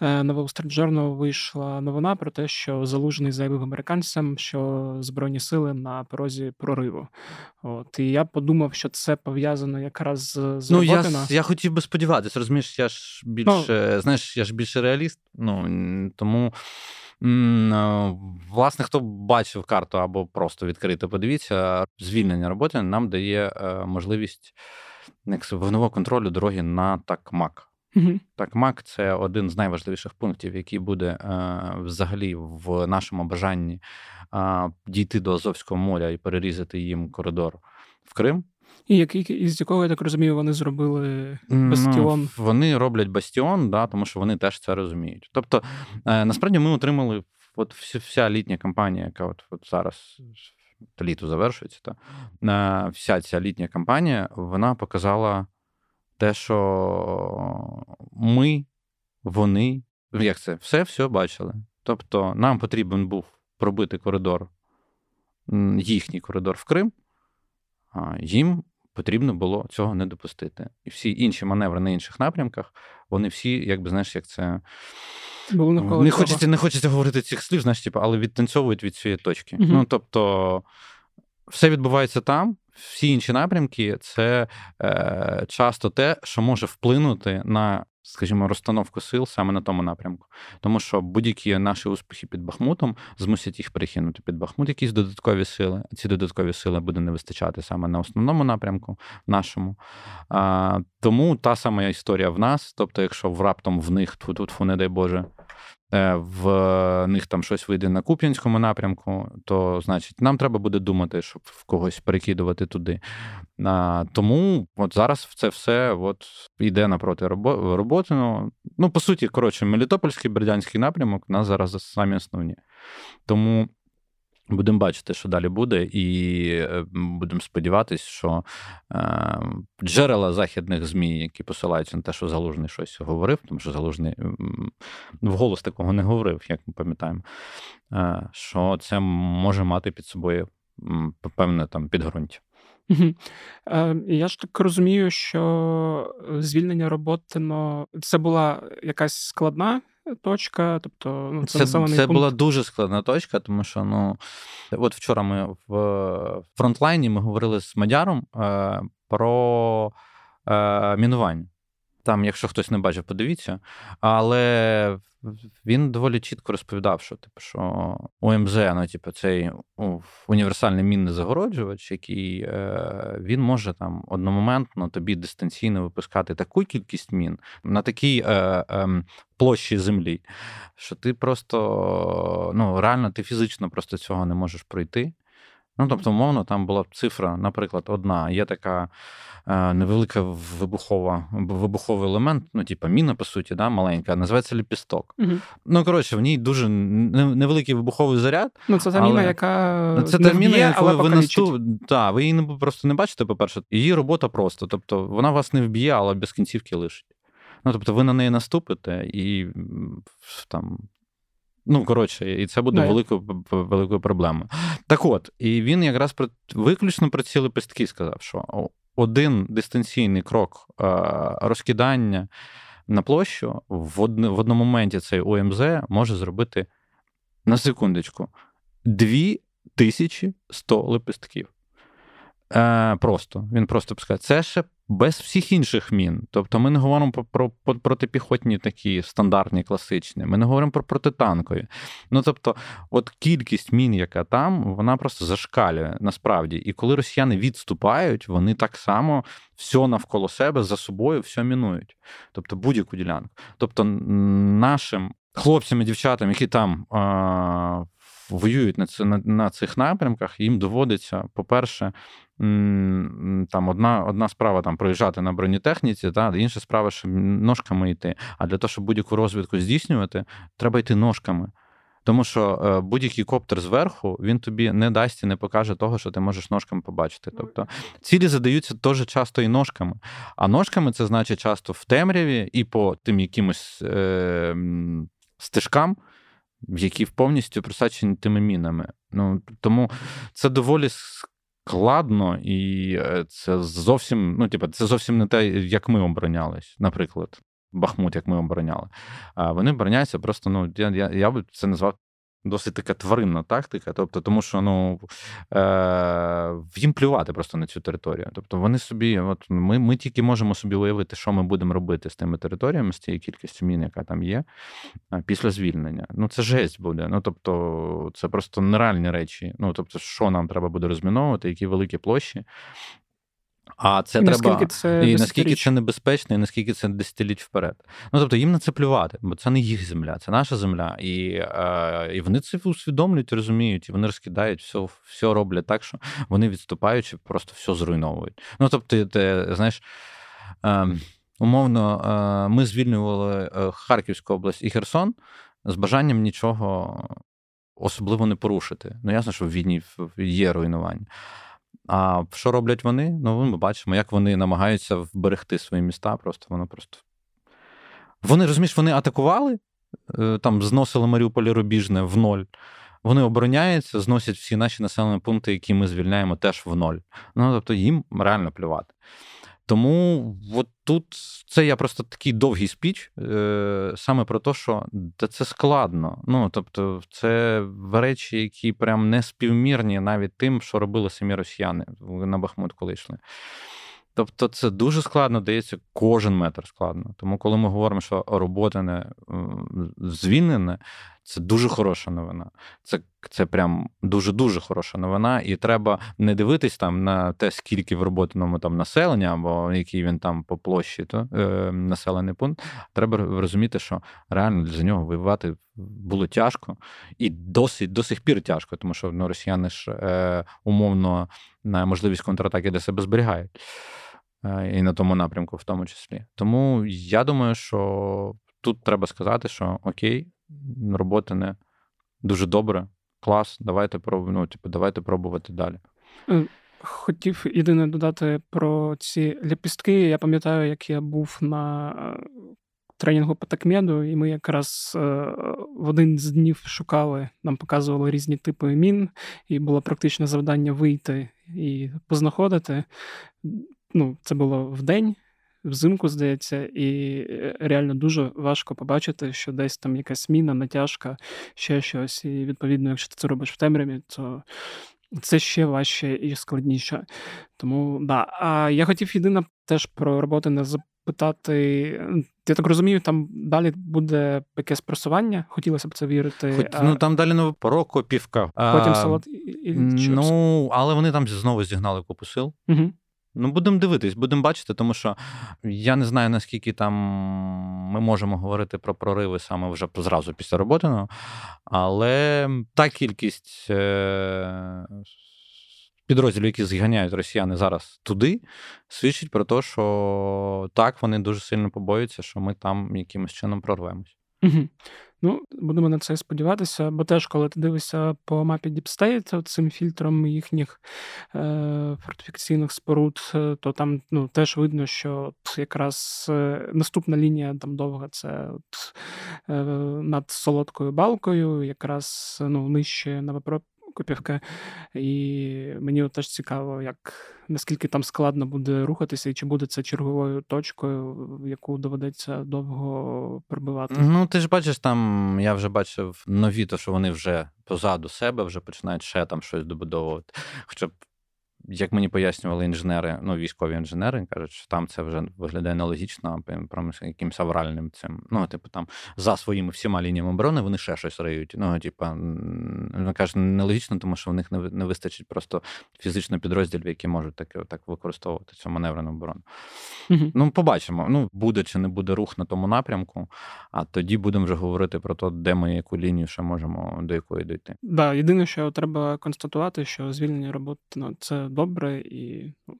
е, на Wall Street Journal вийшла новина про те, що залужений заявив американцям, що збройні сили на порозі прориву. От і я подумав, що це пов'язано якраз з Ну, я я хотів би сподіватися, розумієш, я ж ну більше ну, знаєш, я ж більше реаліст. Ну тому. Власне, хто бачив карту або просто відкрито, подивіться, звільнення роботи нам дає е, можливість вогневого контролю дороги на Такмак. Такмак це один з найважливіших пунктів, який буде е, взагалі в нашому бажанні дійти до Азовського моря і перерізати їм коридор в Крим. І який із якого я так розумію, вони зробили бастіон? Ну, вони роблять бастіон, да, тому що вони теж це розуміють. Тобто, е, насправді, ми отримали от вся літня кампанія, яка от, от зараз літо завершується, та, вся ця літня кампанія вона показала те, що ми, вони, як це, все все бачили. Тобто, нам потрібен був пробити коридор, їхній коридор в Крим. Їм потрібно було цього не допустити. І всі інші маневри на інших напрямках, вони всі, якби знаєш, як це Було не хочеться не хочеться говорити цих слів, знаєш, типу, але відтанцьовують від цієї точки. Угу. Ну, тобто, все відбувається там, всі інші напрямки це е, часто те, що може вплинути на скажімо, розстановку сил саме на тому напрямку. Тому що будь-які наші успіхи під Бахмутом змусять їх перекинути під Бахмут, якісь додаткові сили. Ці додаткові сили буде не вистачати саме на основному напрямку нашому. А, Тому та сама історія в нас. Тобто, якщо в раптом в них тут, не дай Боже, в них там щось вийде на Куп'янському напрямку, то значить нам треба буде думати, щоб в когось перекидувати туди. А, Тому от зараз це все от йде напроти роботи. Ну, ну, по суті, коротше, Мелітопольський Бердянський напрямок у нас зараз самі основні. Тому Будемо бачити, що далі буде, і е, будемо сподіватися, що е, джерела західних ЗМІ, які посилаються на те, що Залужний щось говорив, тому що Залужний вголос такого не говорив, як ми пам'ятаємо, е, що це може мати під собою певне там підґрунтя. Я ж так розумію, що звільнення Роботино це була якась складна точка. Тобто, ну, це Це, це була дуже складна точка, тому що ну, от вчора ми в фронтлайні ми говорили з Мадяром е, про е, мінування. Там, якщо хтось не бачив, подивіться. Але він доволі чітко розповідав, що типу, що ОМЗ, ну, типу, цей універсальний мінний загороджувач, який е, він може там одномоментно тобі дистанційно випускати таку кількість мін на такій е, е, площі землі, що ти просто ну, реально ти фізично просто цього не можеш пройти. Ну, тобто, умовно, там була цифра, наприклад, одна. Є така е, невелика вибухова, вибуховий елемент, ну, типу, міна, по суті, да, маленька, називається ліпісток. Угу. Ну, коротше, в ній дуже невеликий вибуховий заряд. Ну, це та але... міна, яка. Це та міна, яку ви наступ... Так, ви її просто не бачите, по-перше, її робота просто. Тобто, вона вас не вб'є, але без кінцівки лишить. Ну, тобто, ви на неї наступите і там Ну, коротше, і це буде великою великою проблемою. Так от, і він якраз про виключно про ці лепестки сказав, що один дистанційний крок розкидання на площу в в одному моменті цей ОМЗ може зробити на секундочку 2100 лепестків. Е, Просто він просто пускає. Це ще без всіх інших мін. Тобто ми не говоримо про, про, про протипіхотні такі стандартні, класичні, ми не говоримо про протитанкові. Ну тобто, от кількість мін, яка там, вона просто зашкалює насправді. І коли росіяни відступають, вони так само все навколо себе за собою все мінують. Тобто будь-яку ділянку. Тобто, нашим хлопцям і дівчатам, які там. А, Воюють на на, на цих напрямках, їм доводиться, по-перше, там одна одна справа там проїжджати на бронетехніці, та інша справа, що ножками йти. А для того, щоб будь-яку розвідку здійснювати, треба йти ножками. Тому що е, будь-який коптер зверху він тобі не дасть і не покаже того, що ти можеш ножками побачити. Тобто цілі задаються теж часто і ножками. А ножками це значить часто в темряві і по тим якимось е, стежкам, які повністю присачені тими мінами. Ну Тому це доволі складно, і е, це зовсім ну, типу, це зовсім не те, як ми оборонялись, наприклад. Бахмут, як ми обороняли. А вони обороняються просто, ну, я я, я би це назвав досить така тваринна тактика. Тобто, тому що ну, е, їм плювати просто на цю територію. Тобто вони собі, от ми ми тільки можемо собі уявити, що ми будемо робити з тими територіями, з тією кількістю мін, яка там є, після звільнення. Ну, це жесть буде. Ну, тобто, це просто нереальні речі. Ну, тобто, що нам треба буде розміновувати, які великі площі. А це і треба наскільки це і наскільки це небезпечно, і наскільки це десятиліть вперед. Ну тобто їм на це плювати, бо це не їх земля, це наша земля. І е, і вони це усвідомлюють, розуміють, і вони розкидають все все роблять так, що вони відступаючи, просто все зруйновують. Ну тобто, ти знаєш. Е, Умовно, ми звільнювали е, Харківську область і Херсон з бажанням нічого особливо не порушити. Ну, ясно, що в війні є руйнування. А що роблять вони? Ну, ми бачимо, як вони намагаються вберегти свої міста. Просто воно просто. Вони розумієш, вони атакували, е, там зносили Маріуполі Рубіжне в ноль. Вони обороняються, зносять всі наші населені пункти, які ми звільняємо, теж в ноль. Ну, тобто їм реально плювати. Тому от тут це я просто такий довгий спіч, е, саме про те, що це складно. Ну, тобто, це речі, які прям не співмірні навіть тим, що робили самі росіяни на Бахмут, коли йшли. Тобто це дуже складно дається, кожен метр складно. Тому, коли ми говоримо, що робота не звільнене, це дуже хороша новина. Це це прям дуже-дуже хороша новина. І треба не дивитись там на те, скільки в роботаному там населення, або який він там по площі, то е, населений пункт. Треба розуміти, що реально за нього воювати було тяжко і досить до сих пір тяжко, тому що ну, росіяни ж е, умовно на можливість контратаки для себе зберігають. Е, і на тому напрямку, в тому числі. Тому я думаю, що тут треба сказати, що окей, робота не дуже добре, клас, давайте пробуємо, ну, типу, давайте пробувати далі. Е, хотів єдине додати про ці ліпістки. Я пам'ятаю, як я був на е, тренінгу по такмеду, і ми якраз в один з днів шукали, нам показували різні типи мін, і було практичне завдання вийти і познаходити ну, це було в день, взимку, здається, і е, реально дуже важко побачити, що десь там якась міна, натяжка, ще щось. І відповідно, якщо ти це робиш в темряві, то це ще важче і складніше. Тому да. А я хотів єдине теж про роботи не запитати. Я так розумію, там далі буде якесь просування. Хотілося б це вірити. Хоч, а... Ну там далі ну, Прокопівка. Потім салат і, і Ну, але вони там знову зігнали купу сил. Угу. Ну, будемо дивитись, будемо бачити, тому що я не знаю, наскільки там ми можемо говорити про прориви саме вже зразу після роботи, але та кількість е, підрозділів, які зганяють росіяни зараз туди, свідчить про те, що так, вони дуже сильно побоюються, що ми там якимось чином прорвемось. Ну, будемо на це сподіватися, бо теж, коли ти дивишся по мапі State, цим фільтром їхніх е, фортифікаційних споруд, е, то там ну, теж видно, що от якраз е, наступна лінія там довга це от, е, над солодкою балкою, якраз ну, нижче на Копівка. І мені теж цікаво, як наскільки там складно буде рухатися, і чи буде це черговою точкою, яку доведеться довго прибивати. Ну, ти ж бачиш, там я вже бачив нові, то що вони вже позаду себе вже починають ще там щось добудовувати. Хоча як мені пояснювали інженери, ну військові інженери, кажуть, що там це вже виглядає нелогічно, якимось авральним цим. Ну, типу, там за своїми всіма лініями оборони вони ще щось риють. Ну, типу, вони кажуть, нелогічно, тому що в них не вистачить просто фізично підрозділів, які можуть так, так використовувати цю маневрену оборону. Угу. Ну, побачимо. Ну, буде чи не буде рух на тому напрямку, а тоді будемо вже говорити про те, де ми яку лінію ще можемо до якої дійти. Да, єдине, що треба констатувати, що звільнення роботи ну, це добре і ну,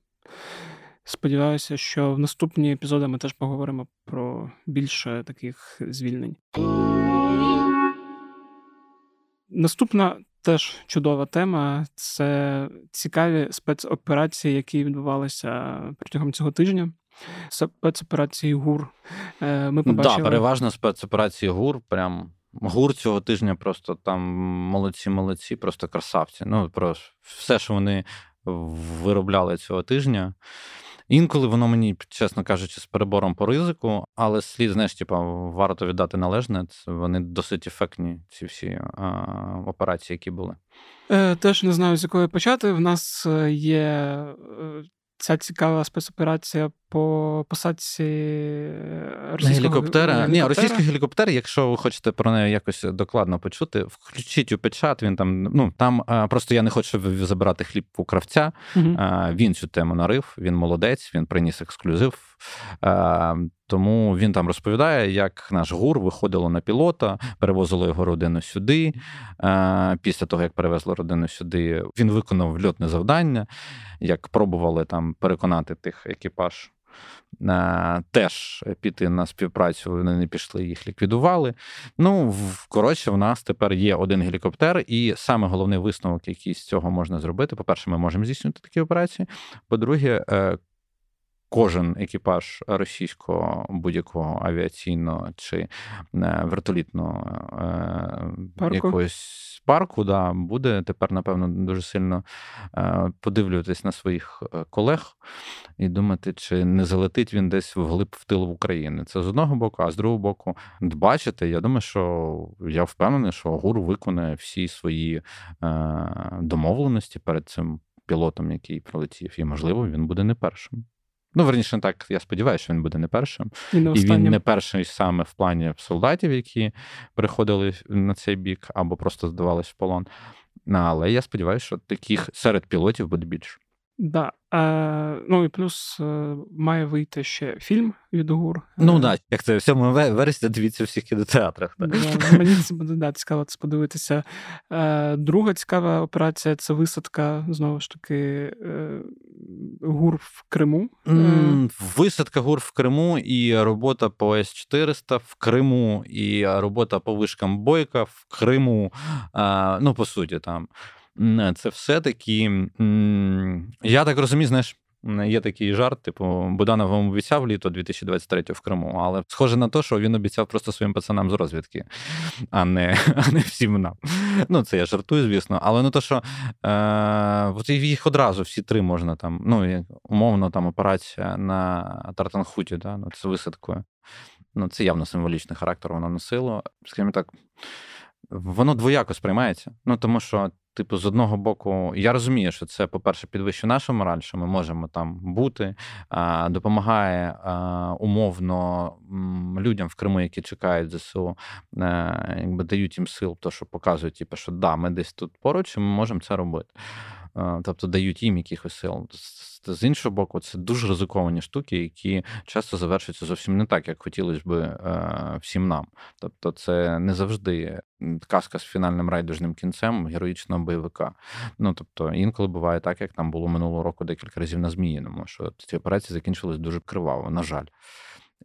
сподіваюся, що в наступні епізоди ми теж поговоримо про більше таких звільнень. Наступна теж чудова тема це цікаві спецоперації, які відбувалися протягом цього тижня. Спецоперації ГУР. Е, ми побачили... Да, переважно спецоперації ГУР. Прям ГУР цього тижня просто там молодці, молодці, просто красавці. Ну, про все, що вони виробляли цього тижня. Інколи воно мені, чесно кажучи, з перебором по ризику, але слід, знаєш, типу, варто віддати належне. Вони досить ефектні, ці всі а, операції, які були. Е, Теж не знаю, з якої почати. В нас е, є е, ця цікава спецоперація по посадці е, російського гелікоптера. гелікоптера. Ні, російський гелікоптер, якщо ви хочете про неї якось докладно почути, включіть у печат. Він там, ну там просто я не хочу забирати хліб у кравця. Угу. Він цю тему нарив, він молодець, він приніс ексклюзив. Тому він там розповідає, як наш гур виходило на пілота, перевозило його родину сюди. Після того, як перевезли родину сюди, він виконав льотне завдання, як пробували там переконати тих екіпаж. Теж піти на співпрацю, вони не пішли, їх ліквідували. Ну, коротше, в нас тепер є один гелікоптер, і саме головний висновок, який з цього можна зробити. По-перше, ми можемо здійснювати такі операції. По-друге, е, кожен екіпаж російського будь-якого авіаційного чи е, вертолітного парку. якогось парку да, буде тепер, напевно, дуже сильно подивлюватись на своїх колег і думати, чи не залетить він десь вглиб в тил України. Це з одного боку, а з другого боку, бачите, я думаю, що я впевнений, що ГУР виконає всі свої домовленості перед цим пілотом, який пролетів, і, можливо, він буде не першим. Ну, верніше, так, я сподіваюся, що він буде не першим. І, не і він не перший саме в плані солдатів, які приходили на цей бік, або просто здавались в полон. Але я сподіваюся, що таких серед пілотів буде більше. Да. Е, Ну і плюс е, має вийти ще фільм від ГУР. Ну так, да, як це 7 вересня дивіться в всіх кінотеатрах. Да, мені це буде да, цікаво це подивитися. Е, Друга цікава операція це висадка, знову ж таки, е, ГУР в Криму. Mm, висадка ГУР в Криму і робота по С-400 в Криму, і робота по вишкам Бойка в Криму. Е, ну, по суті, там. Це все-таки, я так розумію, знаєш. Є такий жарт, типу, Буданов вам обіцяв літо 2023 в Криму, але схоже на те, що він обіцяв просто своїм пацанам з розвідки, а не а не всім нам. Ну, це я жартую, звісно. Але ну то, що е, їх одразу всі три можна там, ну, умовно, там операція на Тартанхуті, да, ну, це висадкою. Ну, Це явно символічний характер воно носило. Скажімо так, воно двояко сприймається. Ну, тому що Типу, з одного боку, я розумію, що це, по-перше, підвищує нашу мораль, що ми можемо там бути, допомагає умовно людям в Криму, які чекають ЗСУ, е, якби дають їм сил, то що показують, типу, що да, ми десь тут поруч, і ми можемо це робити. Тобто дають їм якихось сил. З іншого боку, це дуже ризиковані штуки, які часто завершуються зовсім не так, як хотілося б е, всім нам. Тобто, це не завжди казка з фінальним райдужним кінцем героїчного бойовика. Ну тобто, інколи буває так, як там було минулого року декілька разів на Зміїному, що ці операції закінчились дуже криваво, на жаль.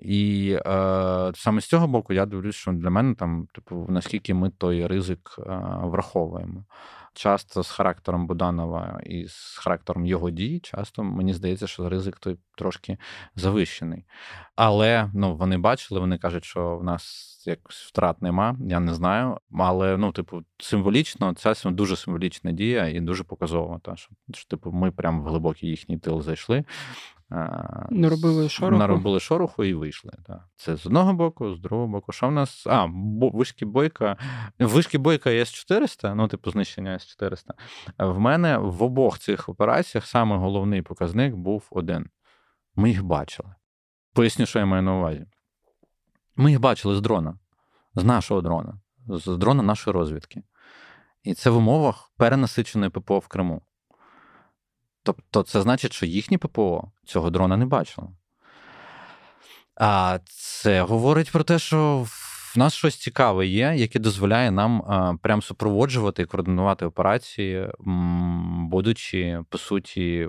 І е, саме з цього боку я дивлюсь, що для мене там, типу, наскільки ми той ризик е, враховуємо часто з характером Буданова і з характером його дій, часто мені здається, що ризик той трошки завищений. Але ну, вони бачили, вони кажуть, що в нас якось втрат нема, я не знаю. Але ну, типу, символічно, це дуже символічна дія і дуже показова. Та, що, що типу, ми прямо в глибокий їхній тил зайшли. Наробили шороху. Наробили шороху і вийшли. Так. Це з одного боку, з другого боку. Що в нас? А, вишки бойка. Вишки бойка С400, ну, типу, знищення С400. В мене в обох цих операціях саме головний показник був один. Ми їх бачили. Поясню, що я маю на увазі. Ми їх бачили з дрона, з нашого дрона, з дрона нашої розвідки. І це в умовах перенасиченої ППО в Криму. Тобто, це значить, що їхнє ППО цього дрона не бачило. А це говорить про те, що нас щось цікаве є, яке дозволяє нам прям супроводжувати і координувати операції, будучи по суті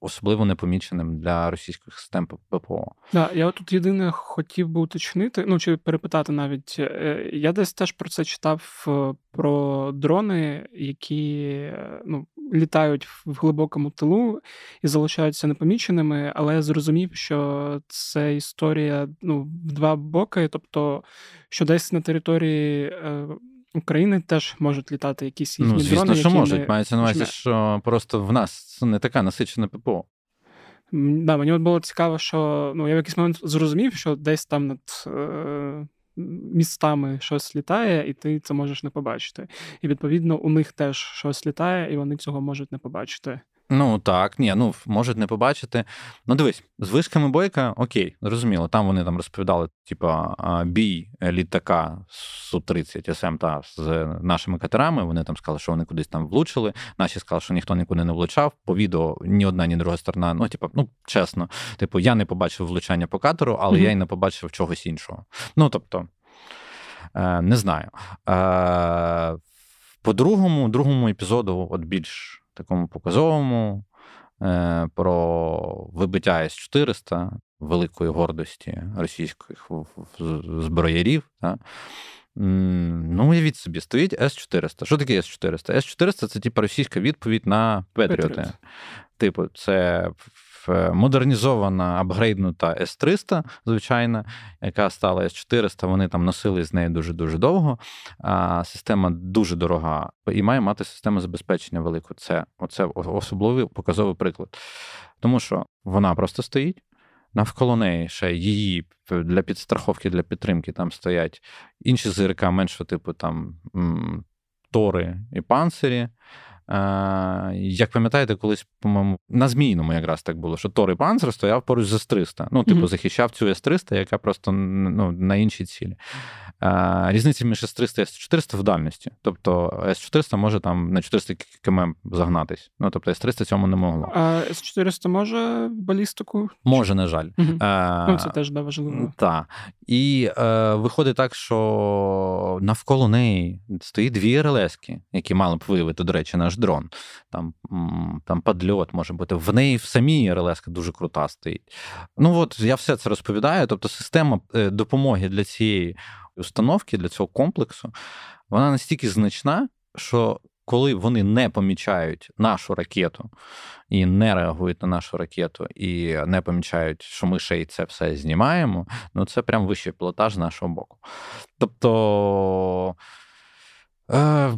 особливо непоміченим для російських систем ППО. Да, я тут єдине хотів би уточнити, ну чи перепитати навіть. Е, я десь теж про це читав е, про дрони, які е, ну, літають в глибокому тилу і залишаються непоміченими, але я зрозумів, що це історія ну, в два боки, тобто, що десь на території. Е, України теж можуть літати якісь їхні ну, звісно, дрони. що можуть. Мається на увазі, що просто в нас не така насичена ППО. Да, Мені от було цікаво, що ну, я в якийсь момент зрозумів, що десь там над е, містами щось літає, і ти це можеш не побачити. І відповідно у них теж щось літає, і вони цього можуть не побачити. Ну так, ні, ну можуть не побачити. Ну, дивись, з вишками бойка, окей, зрозуміло. Там вони там розповідали, типа, бій літака Су-30 СМ та з нашими катерами. Вони там сказали, що вони кудись там влучили. Наші сказали, що ніхто нікуди не влучав. По відео ні одна, ні друга сторона. Ну, типу, ну чесно, типу, я не побачив влучання по катеру, але mm-hmm. я й не побачив чогось іншого. Ну тобто, е, не знаю. Е, По другому, другому епізоду, от більш такому показовому е, про вибиття С-400, великої гордості російських зброярів. Та? Ну, уявіть собі, стоїть С-400. Що таке С-400? С-400 це типу російська відповідь на Петріоти. Типу, це модернізована, апгрейднута С-300, звичайно, яка стала С-400. Вони там носили з нею дуже-дуже довго. А Система дуже дорога і має мати систему забезпечення велику. Це оце особливий показовий приклад. Тому що вона просто стоїть. Навколо неї ще її для підстраховки, для підтримки там стоять інші ЗРК меншого типу там тори і панцирі. Як пам'ятаєте, колись, по-моєму, на Змійному якраз так було, що Тор і Панцер стояв поруч з С-300. Ну, типу, mm-hmm. захищав цю С-300, яка просто ну, на іншій цілі. Різниця між С-300 і С-400 в дальності. Тобто С-400 може там на 400 км загнатись. Ну, тобто С-300 цьому не могло. А С-400 може балістику? Може, на жаль. Mm-hmm. А, ну, Це теж да, важливо. Так. І е, виходить так, що навколо неї стоїть дві РЛСки, які мали б виявити, до речі, наш дрон. Там там подльот може бути. В неї в самій РЛС дуже крута стоїть. Ну от я все це розповідаю. Тобто, система е, допомоги для цієї установки, для цього комплексу, вона настільки значна, що. Коли вони не помічають нашу ракету і не реагують на нашу ракету, і не помічають, що ми ще й це все знімаємо, ну це прям вищий пілотаж з нашого боку. Тобто е,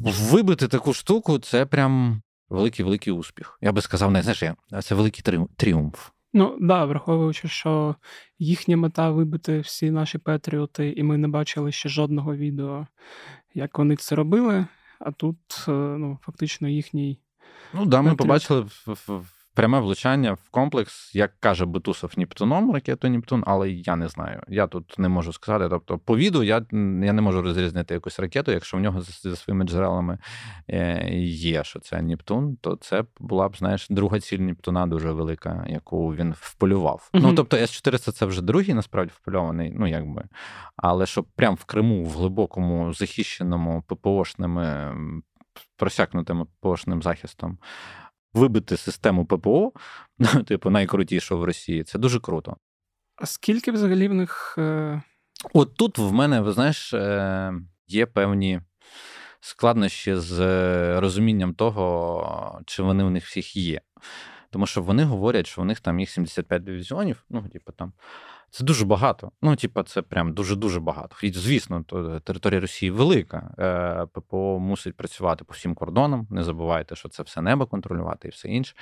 вибити таку штуку це прям великий-великий успіх. Я би сказав, не знаєш, це великий тріумф. Ну да, враховуючи, що їхня мета вибити всі наші патріоти, і ми не бачили ще жодного відео, як вони це робили. А тут е, ну, фактично їхній. Ну да, ми побачили в, в, пряме влучання в комплекс, як каже Бутусов Нептуном, ракету Нептун, але я не знаю. Я тут не можу сказати. Тобто, по віду я я не можу розрізнити якусь ракету, якщо в нього за, своїми джерелами е, є, що це Нептун, то це була б, знаєш, друга ціль Нептуна дуже велика, яку він вполював. Mm-hmm. Ну тобто, С-400 це вже другий, насправді впольований, ну якби. Але щоб прям в Криму, в глибокому захищеному ППОшними. Просякнутим ППОшним захистом вибити систему ППО, типу найкрутішого в Росії, це дуже круто. А скільки взагалі в них. Е... От тут в мене, ви знаєш, е, є певні складнощі з розумінням того, чи вони в них всіх є. Тому що вони говорять, що у них там їх 75 дивізіонів, ну, типу там. Це дуже багато. Ну, типа, це прям дуже-дуже багато. І, звісно, то територія Росії велика. Е, ППО мусить працювати по всім кордонам. Не забувайте, що це все небо контролювати і все інше.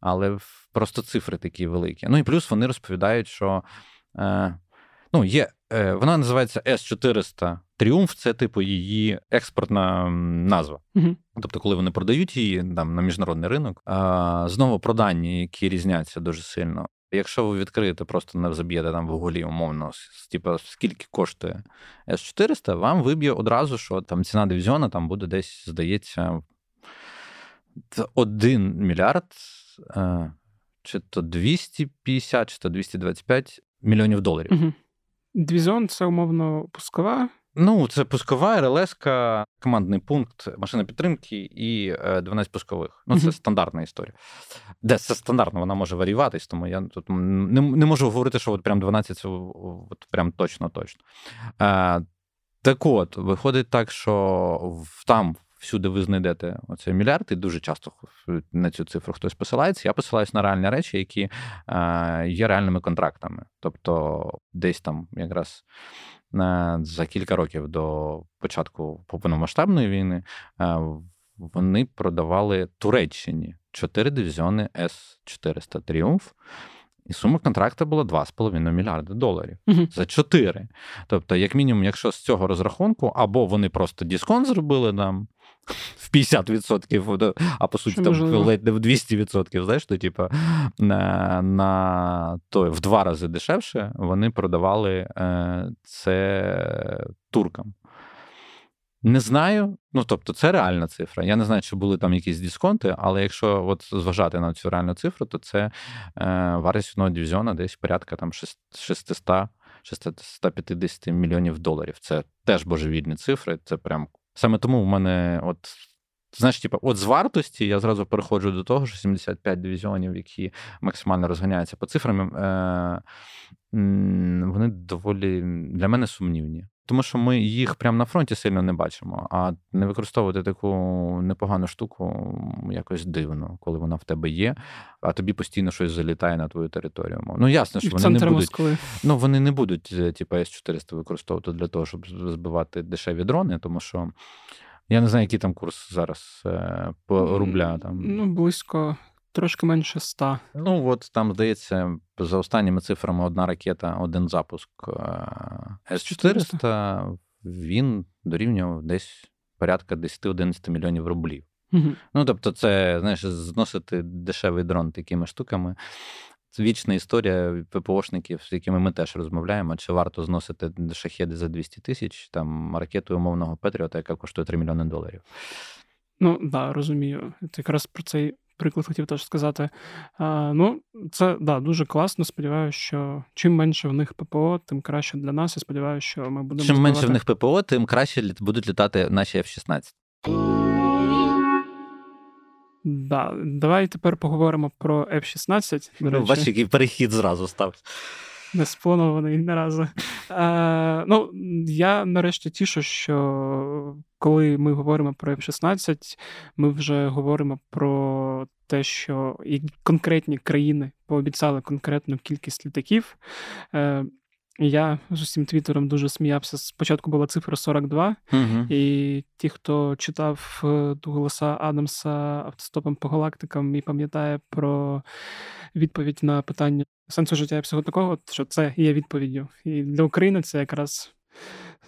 Але просто цифри такі великі. Ну і плюс вони розповідають, що е, ну, є, е, вона називається С-400 Тріумф, це типу її експортна назва. Угу. Тобто, коли вони продають її там на міжнародний ринок, а, знову про дані, які різняться дуже сильно. Якщо ви відкриєте, просто не заб'єте там в гуглі, умовно, типу, скільки коштує С400, вам виб'є одразу, що там ціна дивізіона там буде десь, здається, 1 мільярд, е, чи то 250, чи то 225 мільйонів доларів. Угу. Дивізіон це умовно пускова Ну, це пускова РЛС, командний пункт машини підтримки і 12 е, пускових. Ну, це uh-huh. стандартна історія. Де це стандартно, вона може варіюватись, тому я тут не не можу говорити, що от прям 12 це от прям точно-точно. А, Так от, виходить так, що там. Всюди ви знайдете оцей мільярд, і дуже часто на цю цифру хтось посилається. Я посилаюсь на реальні речі, які е, є реальними контрактами. Тобто, десь там якраз за кілька років до початку повномасштабної війни вони продавали Туреччині 4 дивізіони С-400 Тріумф. І сума контракту була 2,5 мільярди доларів uh-huh. за 4. Тобто, як мінімум, якщо з цього розрахунку, або вони просто дисконт зробили нам в 50%, а по суті, там ледь не в 200%, знаєш, то типу, на, на то в два рази дешевше вони продавали е, це туркам. Не знаю, ну тобто, це реальна цифра. Я не знаю, чи були там якісь дисконти, але якщо от зважати на цю реальну цифру, то це е, вартість одного дивізіона десь порядка там 600 650 мільйонів доларів. Це теж божевільні цифри. Це прям Саме тому в мене, от, знаєш, типу, от з вартості я зразу переходжу до того, що 75 дивізіонів, які максимально розганяються по цифрам, е, вони доволі для мене сумнівні. Тому що ми їх прямо на фронті сильно не бачимо. А не використовувати таку непогану штуку якось дивно, коли вона в тебе є, а тобі постійно щось залітає на твою територію. Ну ясно, що вони не будуть Москви. ну вони не будуть, е, типу, С-400 використовувати для того, щоб збивати дешеві дрони, тому що. Я не знаю, який там курс зараз е, по рубля. Там. Ну, близько трошки менше ста. Ну, от там, здається, за останніми цифрами одна ракета, один запуск е, С-400, він дорівнював десь порядка 10-11 мільйонів рублів. Угу. Ну, тобто, це, знаєш, зносити дешевий дрон такими штуками. Це вічна історія ППОшників, з якими ми теж розмовляємо. Чи варто зносити шахеди за 200 тисяч, там ракету умовного Петріота, яка коштує 3 мільйони доларів? Ну так, да, розумію. Ти якраз про цей приклад хотів теж сказати. А, Ну, це да, дуже класно. Сподіваюся, що чим менше в них ППО, тим краще для нас. Я сподіваюся, що ми будемо. Чим збивати... менше в них ППО, тим краще будуть літати наші F-16. Да, Давай тепер поговоримо про F-16. Ну, Бачиш, який перехід зразу став. Не спланований не разу. Е, ну, Я нарешті тішу, що коли ми говоримо про F-16, ми вже говоримо про те, що конкретні країни пообіцяли конкретну кількість літаків. Е, я з усім твіттером дуже сміявся. Спочатку була цифра 42, угу. і ті, хто читав е, голоса Адамса автостопом по галактикам і пам'ятає про відповідь на питання сенсу життя і всього такого, що це є відповіддю. І для України це якраз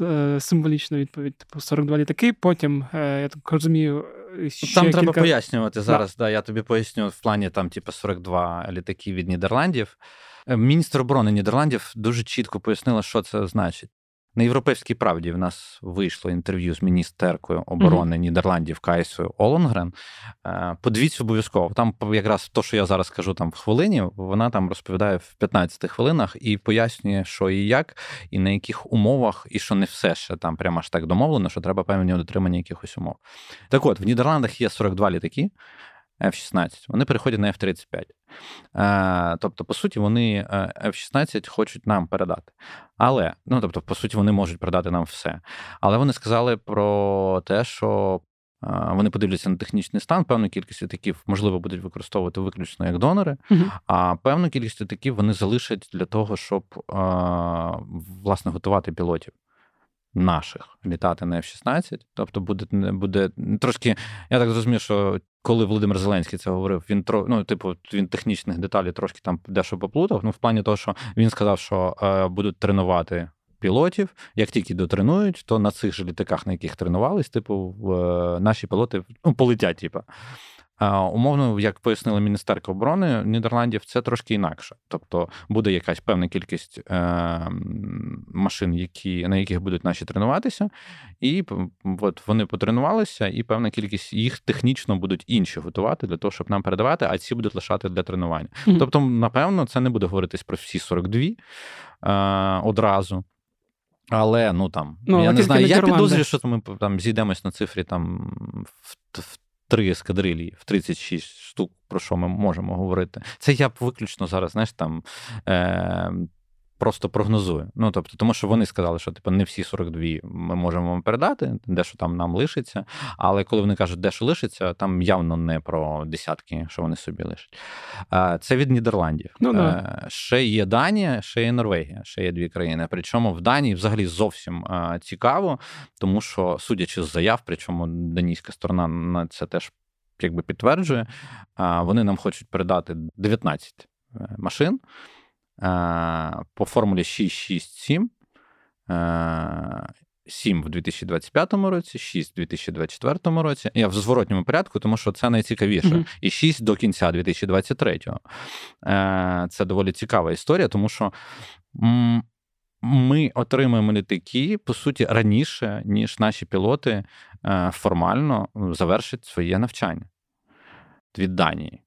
е, символічна відповідь. Типу 42 літаки. Потім, е, я так розумію, ще Там кілька... треба пояснювати зараз. Да. да. Я тобі поясню в плані там, типу, 42 літаки від Нідерландів. Е, міністр оборони Нідерландів дуже чітко пояснила, що це значить. На європейській правді в нас вийшло інтерв'ю з міністеркою оборони mm-hmm. Нідерландів Кайсою Олонгрен. Е, подивіться обов'язково. Там якраз то, що я зараз скажу там в хвилині, вона там розповідає в 15 хвилинах і пояснює, що і як, і на яких умовах, і що не все ще там прямо аж так домовлено, що треба певні дотримання якихось умов. Так от, в Нідерландах є 42 літаки. F-16, вони переходять на F-35. Е, тобто, по суті, вони е, F-16 хочуть нам передати. Але, ну тобто, по суті, вони можуть передати нам все. Але вони сказали про те, що е, вони подивляться на технічний стан, певну кількість літаків, можливо, будуть використовувати виключно як донори, uh а певну кількість літаків вони залишать для того, щоб власне готувати пілотів наших літати на F-16. Тобто буде буде трошки. Я так зрозумів, що коли Володимир Зеленський це говорив, він тро, ну, типу, він технічних деталей трошки там дещо поплутав. Ну, в плані того, що він сказав, що е, будуть тренувати. Пілотів, як тільки дотренують, то на цих же літаках, на яких тренувались, типу, е, наші пілоти ну, полетять. Типу. Умовно, як пояснила міністерка оборони Нідерландів, це трошки інакше. Тобто буде якась певна кількість е, машин, які, на яких будуть наші тренуватися, і от вони потренувалися, і певна кількість їх технічно будуть інші готувати для того, щоб нам передавати, а ці будуть лишати для тренування. Mm-hmm. Тобто, напевно, це не буде говоритись про всі 42 е, одразу. Але ну там ну, я не знаю, я підозрюю, що ми там зійдемось на цифрі там в, в три ескадрилії в 36 штук, про що ми можемо говорити. Це я б виключно зараз, знаєш, там. Е- Просто прогнозую. Ну тобто, тому що вони сказали, що типу, не всі 42 ми можемо вам передати, дещо там нам лишиться. Але коли вони кажуть, дещо лишиться, там явно не про десятки, що вони собі лишать. Це від Нідерландів. Ну, да. Е, ще є Данія, ще є Норвегія, ще є дві країни. Причому в Данії взагалі зовсім цікаво, тому що, судячи з заяв, причому данійська сторона на це теж якби підтверджує, вони нам хочуть передати 19 е, машин по формулі 667. 7 в 2025 році, 6 в 2024 році. Я в зворотньому порядку, тому що це найцікавіше. Mm-hmm. І 6 до кінця 2023-го. Е, це доволі цікава історія, тому що ми отримуємо літаки, по суті, раніше, ніж наші пілоти е, формально завершать своє навчання від Данії.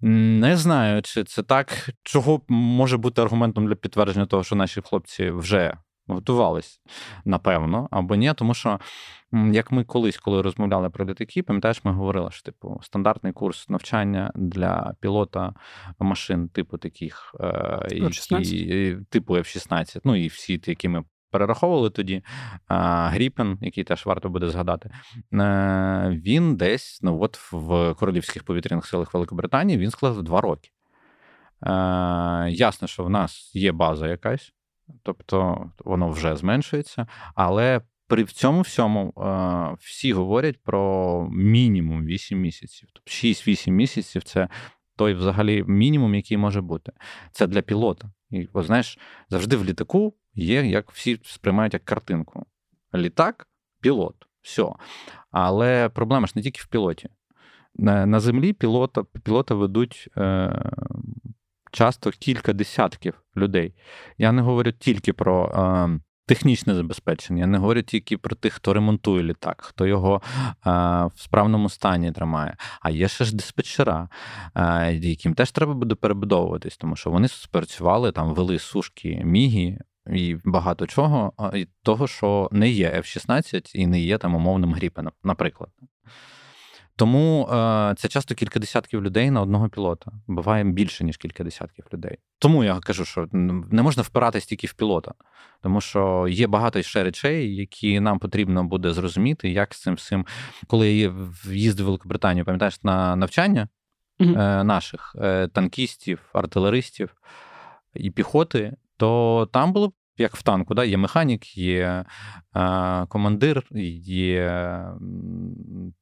Не знаю, чи це так. Чого може бути аргументом для підтвердження того, що наші хлопці вже готувались, напевно, або ні, тому що, як ми колись, коли розмовляли про літаки, пам'ятаєш, ми говорили, що типу стандартний курс навчання для пілота машин, типу таких, е, які, типу F-16, ну і всі, які ми перераховували тоді. Гріпен, який теж варто буде згадати, е, він десь ну от в Королівських повітряних силах Великобританії він склав два роки. Е, ясно, що в нас є база якась, тобто воно вже зменшується, але при цьому всьому е, всі говорять про мінімум 8 місяців. Тобто 6-8 місяців це той взагалі мінімум, який може бути. Це для пілота. І, о, знаєш, завжди в літаку є, як всі сприймають як картинку. Літак, пілот, все. Але проблема ж не тільки в пілоті. На землі пілота пілота ведуть е, часто кілька десятків людей. Я не говорю тільки про е, технічне забезпечення. Не говорю тільки про тих, хто ремонтує літак, хто його а, в справному стані тримає. А є ще ж диспетчера, а, яким теж треба буде перебудовуватись, тому що вони спрацювали там, вели сушки мігі. І багато чого, і того, що не є F-16 і не є там умовним гріпеном, наприклад. Тому е, це часто кілька десятків людей на одного пілота. Буває більше, ніж кілька десятків людей. Тому я кажу, що не можна впиратись тільки в пілота, тому що є багато ще речей, які нам потрібно буде зрозуміти, як з цим всім. Коли я їздив в Великобританію, пам'ятаєш на навчання е, наших е, танкістів, артилеристів і піхоти, то там було як в танку, да? є механік, є е, командир, є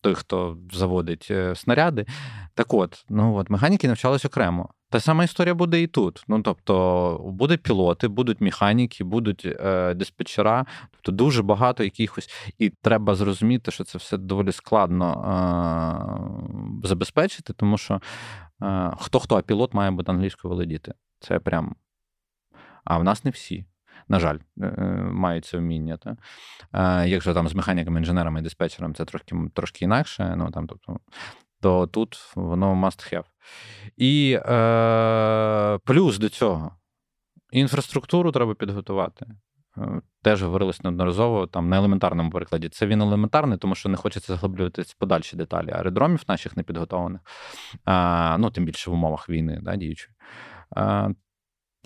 той, хто заводить е, снаряди. Так от, ну от, механіки навчались окремо. Та сама історія буде і тут. Ну тобто, будуть пілоти, будуть механіки, будуть е, диспетчера, тобто дуже багато якихось, і треба зрозуміти, що це все доволі складно е, забезпечити, тому що е, хто хто, а пілот має бути англійською володіти. Це прям. А в нас не всі на жаль, е, е, мають це вміння. Та? Якщо там з механіками, інженерами і диспетчером це трошки трошки інакше, ну там, тобто, то тут воно must have. І е, плюс до цього інфраструктуру треба підготувати. Е, теж говорилось неодноразово там на елементарному прикладі. Це він елементарний, тому що не хочеться заглиблюватися подальші деталі аеродромів наших непідготованих, а, ну тим більше в умовах війни, да, діючої.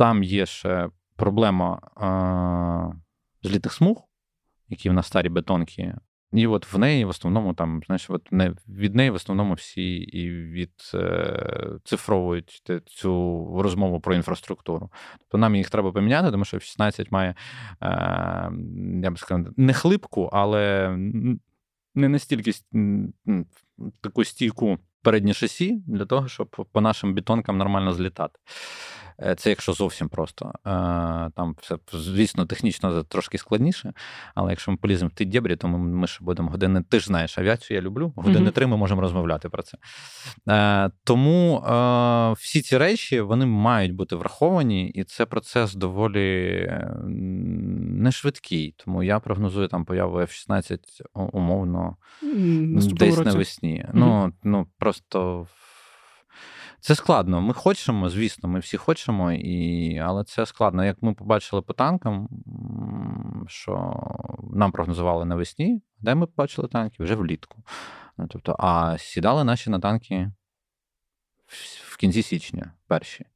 Там є ще проблема а, злітих смуг, які в нас старі бетонки. І от в неї в основному там, знаєш, от не від неї в основному всі і відцифровують е, цю розмову про інфраструктуру. Тобто нам їх треба поміняти, тому що в 16 має, е, я би сказав, не хлипку, але не настільки таку стійку переднє шасі для того, щоб по нашим бетонкам нормально злітати. Е, це якщо зовсім просто. Е, там все, звісно, технічно трошки складніше, але якщо ми поліземо в ті дєбрі, то ми, ми ще будемо години. Ти ж знаєш, авіацію я люблю. Години три ми можемо розмовляти про це. Е, тому всі ці речі вони мають бути враховані, і це процес доволі не швидкий. Тому я прогнозую там появу F-16 умовно Наступного десь році. навесні. Угу. Ну, ну просто. Це складно. Ми хочемо, звісно, ми всі хочемо, і... але це складно. Як ми побачили по танкам, що нам прогнозували навесні, де ми побачили танки? Вже влітку. Ну, тобто, А сідали наші на танки в кінці січня перші.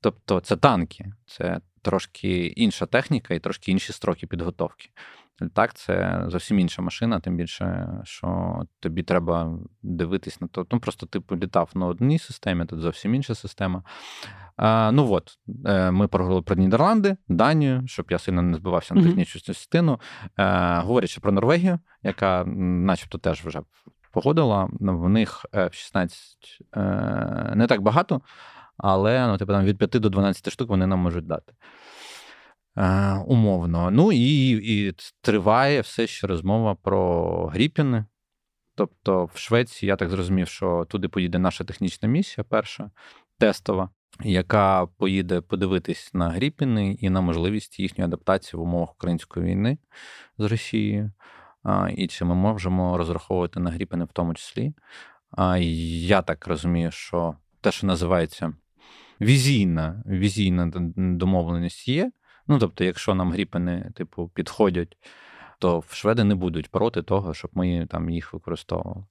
Тобто, це танки, це трошки інша техніка і трошки інші строки підготовки. Літак це зовсім інша машина, тим більше, що тобі треба дивитись на то. Ну, просто типу літав на одній системі, тут зовсім інша система. А, Ну от, е, ми поговорили про Нідерланди, Данію, щоб я сильно не збивався на технічну частину. А, е, говорячи про Норвегію, яка, начебто, теж вже погодила, ну, в них 16 е, не так багато, але ну, типу, там від 5 до 12 штук вони нам можуть дати. Е, умовно. Ну і і триває все ще розмова про Гріпіни. Тобто, в Швеції я так зрозумів, що туди поїде наша технічна місія, перша тестова, яка поїде подивитись на Гріпіни і на можливість їхньої адаптації в умовах української війни з Росією. І чи ми можемо розраховувати на Гріпіни в тому числі. Я так розумію, що те, що називається візійна, візійна домовленість є. Ну тобто, якщо нам гріпени, типу, підходять, то шведи не будуть проти того, щоб ми там їх використовували.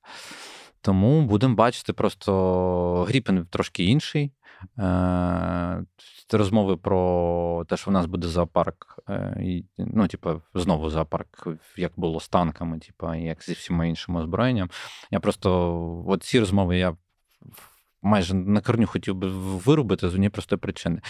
Тому будемо бачити, просто гріпен трошки інший. Е, розмови про те, що в нас буде зоопарк, е, ну, типу, знову зоопарк, як було з танками, типу, як зі всіма іншими озброєнням. Я просто от ці розмови я майже на корню хотів би вирубити з однієї простої причини.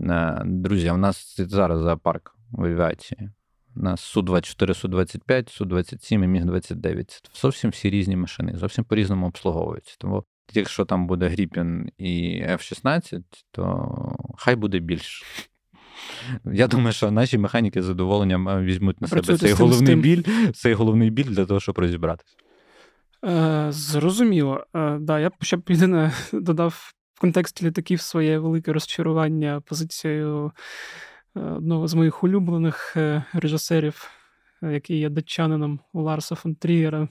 Е, друзі, у нас зараз зоопарк в авіації. У нас Су-24, Су-25, Су-27 і Міг-29. Це зовсім всі різні машини, зовсім по-різному обслуговуються. Тому якщо там буде Гріпін і F-16, то хай буде більше. Я думаю, що наші механіки з задоволенням візьмуть на себе цей головний біль, цей головний біль для того, щоб розібратися. Е, Зрозуміло. Е, да, Я б ще єдине додав в контексті літаків своє велике розчарування позицією е, одного з моїх улюблених е, режисерів, який є датчанином Ларса фон Трієра,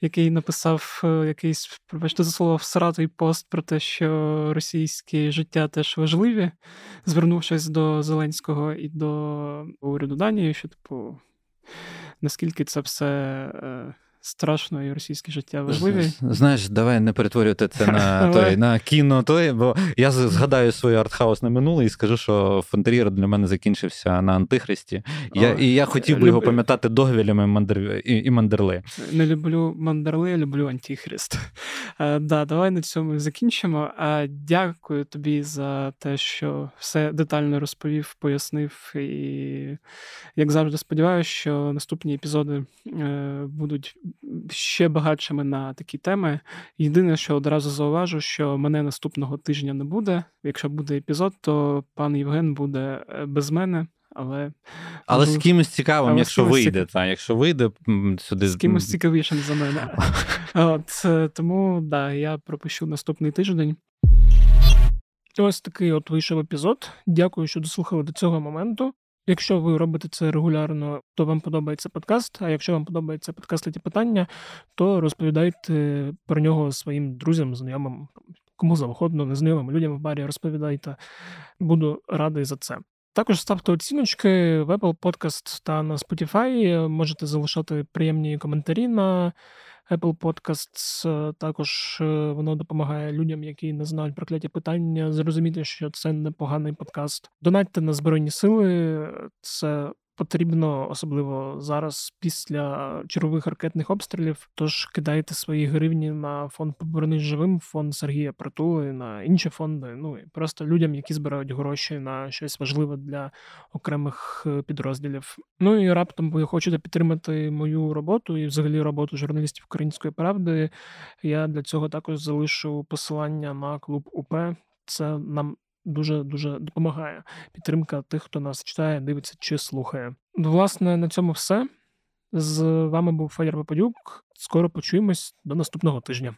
який написав якийсь, пробачте за слово, всратий пост про те, що російське життя теж важливі, звернувшись до Зеленського і до уряду Данії, що, типу, наскільки це все страшно і російське життя важливі. Знаєш, давай не перетворювати це на той, на кіно, той, бо я згадаю своє артхаусне минуле і скажу, що Фонтер'єр для мене закінчився на Антихристі. Я, І я хотів би його пам'ятати Догвілями мандер... і, і Мандерли. Не люблю Мандерли, люблю Антихрист. А, да, Давай на цьому закінчимо. А, Дякую тобі за те, що все детально розповів, пояснив. І, як завжди, сподіваюся, що наступні епізоди будуть ще багатшими на такі теми. Єдине, що одразу зауважу, що мене наступного тижня не буде. Якщо буде епізод, то пан Євген буде е, без мене. Але але з кимось цікавим, але якщо вийде, цікав... та, якщо вийде сюди. З кимось цікавішим за мене. От, е, Тому да, я пропущу наступний тиждень. Ось такий от вийшов епізод. Дякую, що дослухали до цього моменту. Якщо ви робите це регулярно, то вам подобається подкаст. А якщо вам подобається подкаст ті питання, то розповідайте про нього своїм друзям, знайомим, кому завгодно, незнайомим людям в барі розповідайте. Буду радий за це. Також ставте оціночки в Apple Podcast та на Spotify. Можете залишати приємні коментарі на Apple Podcasts. Е, також е, воно допомагає людям, які не знають прокляті питання, зрозуміти, що це непоганий подкаст. Донатьте на Збройні Сили. Це потрібно, особливо зараз, після чергових ракетних обстрілів. Тож кидайте свої гривні на фонд «Повернись живим, фонд Сергія Притули, на інші фонди. Ну і просто людям, які збирають гроші на щось важливе для окремих е, підрозділів. Ну і раптом ви хочете підтримати мою роботу і взагалі роботу журналістів Української правди. Я для цього також залишу посилання на клуб УП. Це нам дуже дуже допомагає. Підтримка тих, хто нас читає, дивиться чи слухає. Власне, на цьому все. З вами був Федір Попадюк. Скоро почуємось до наступного тижня.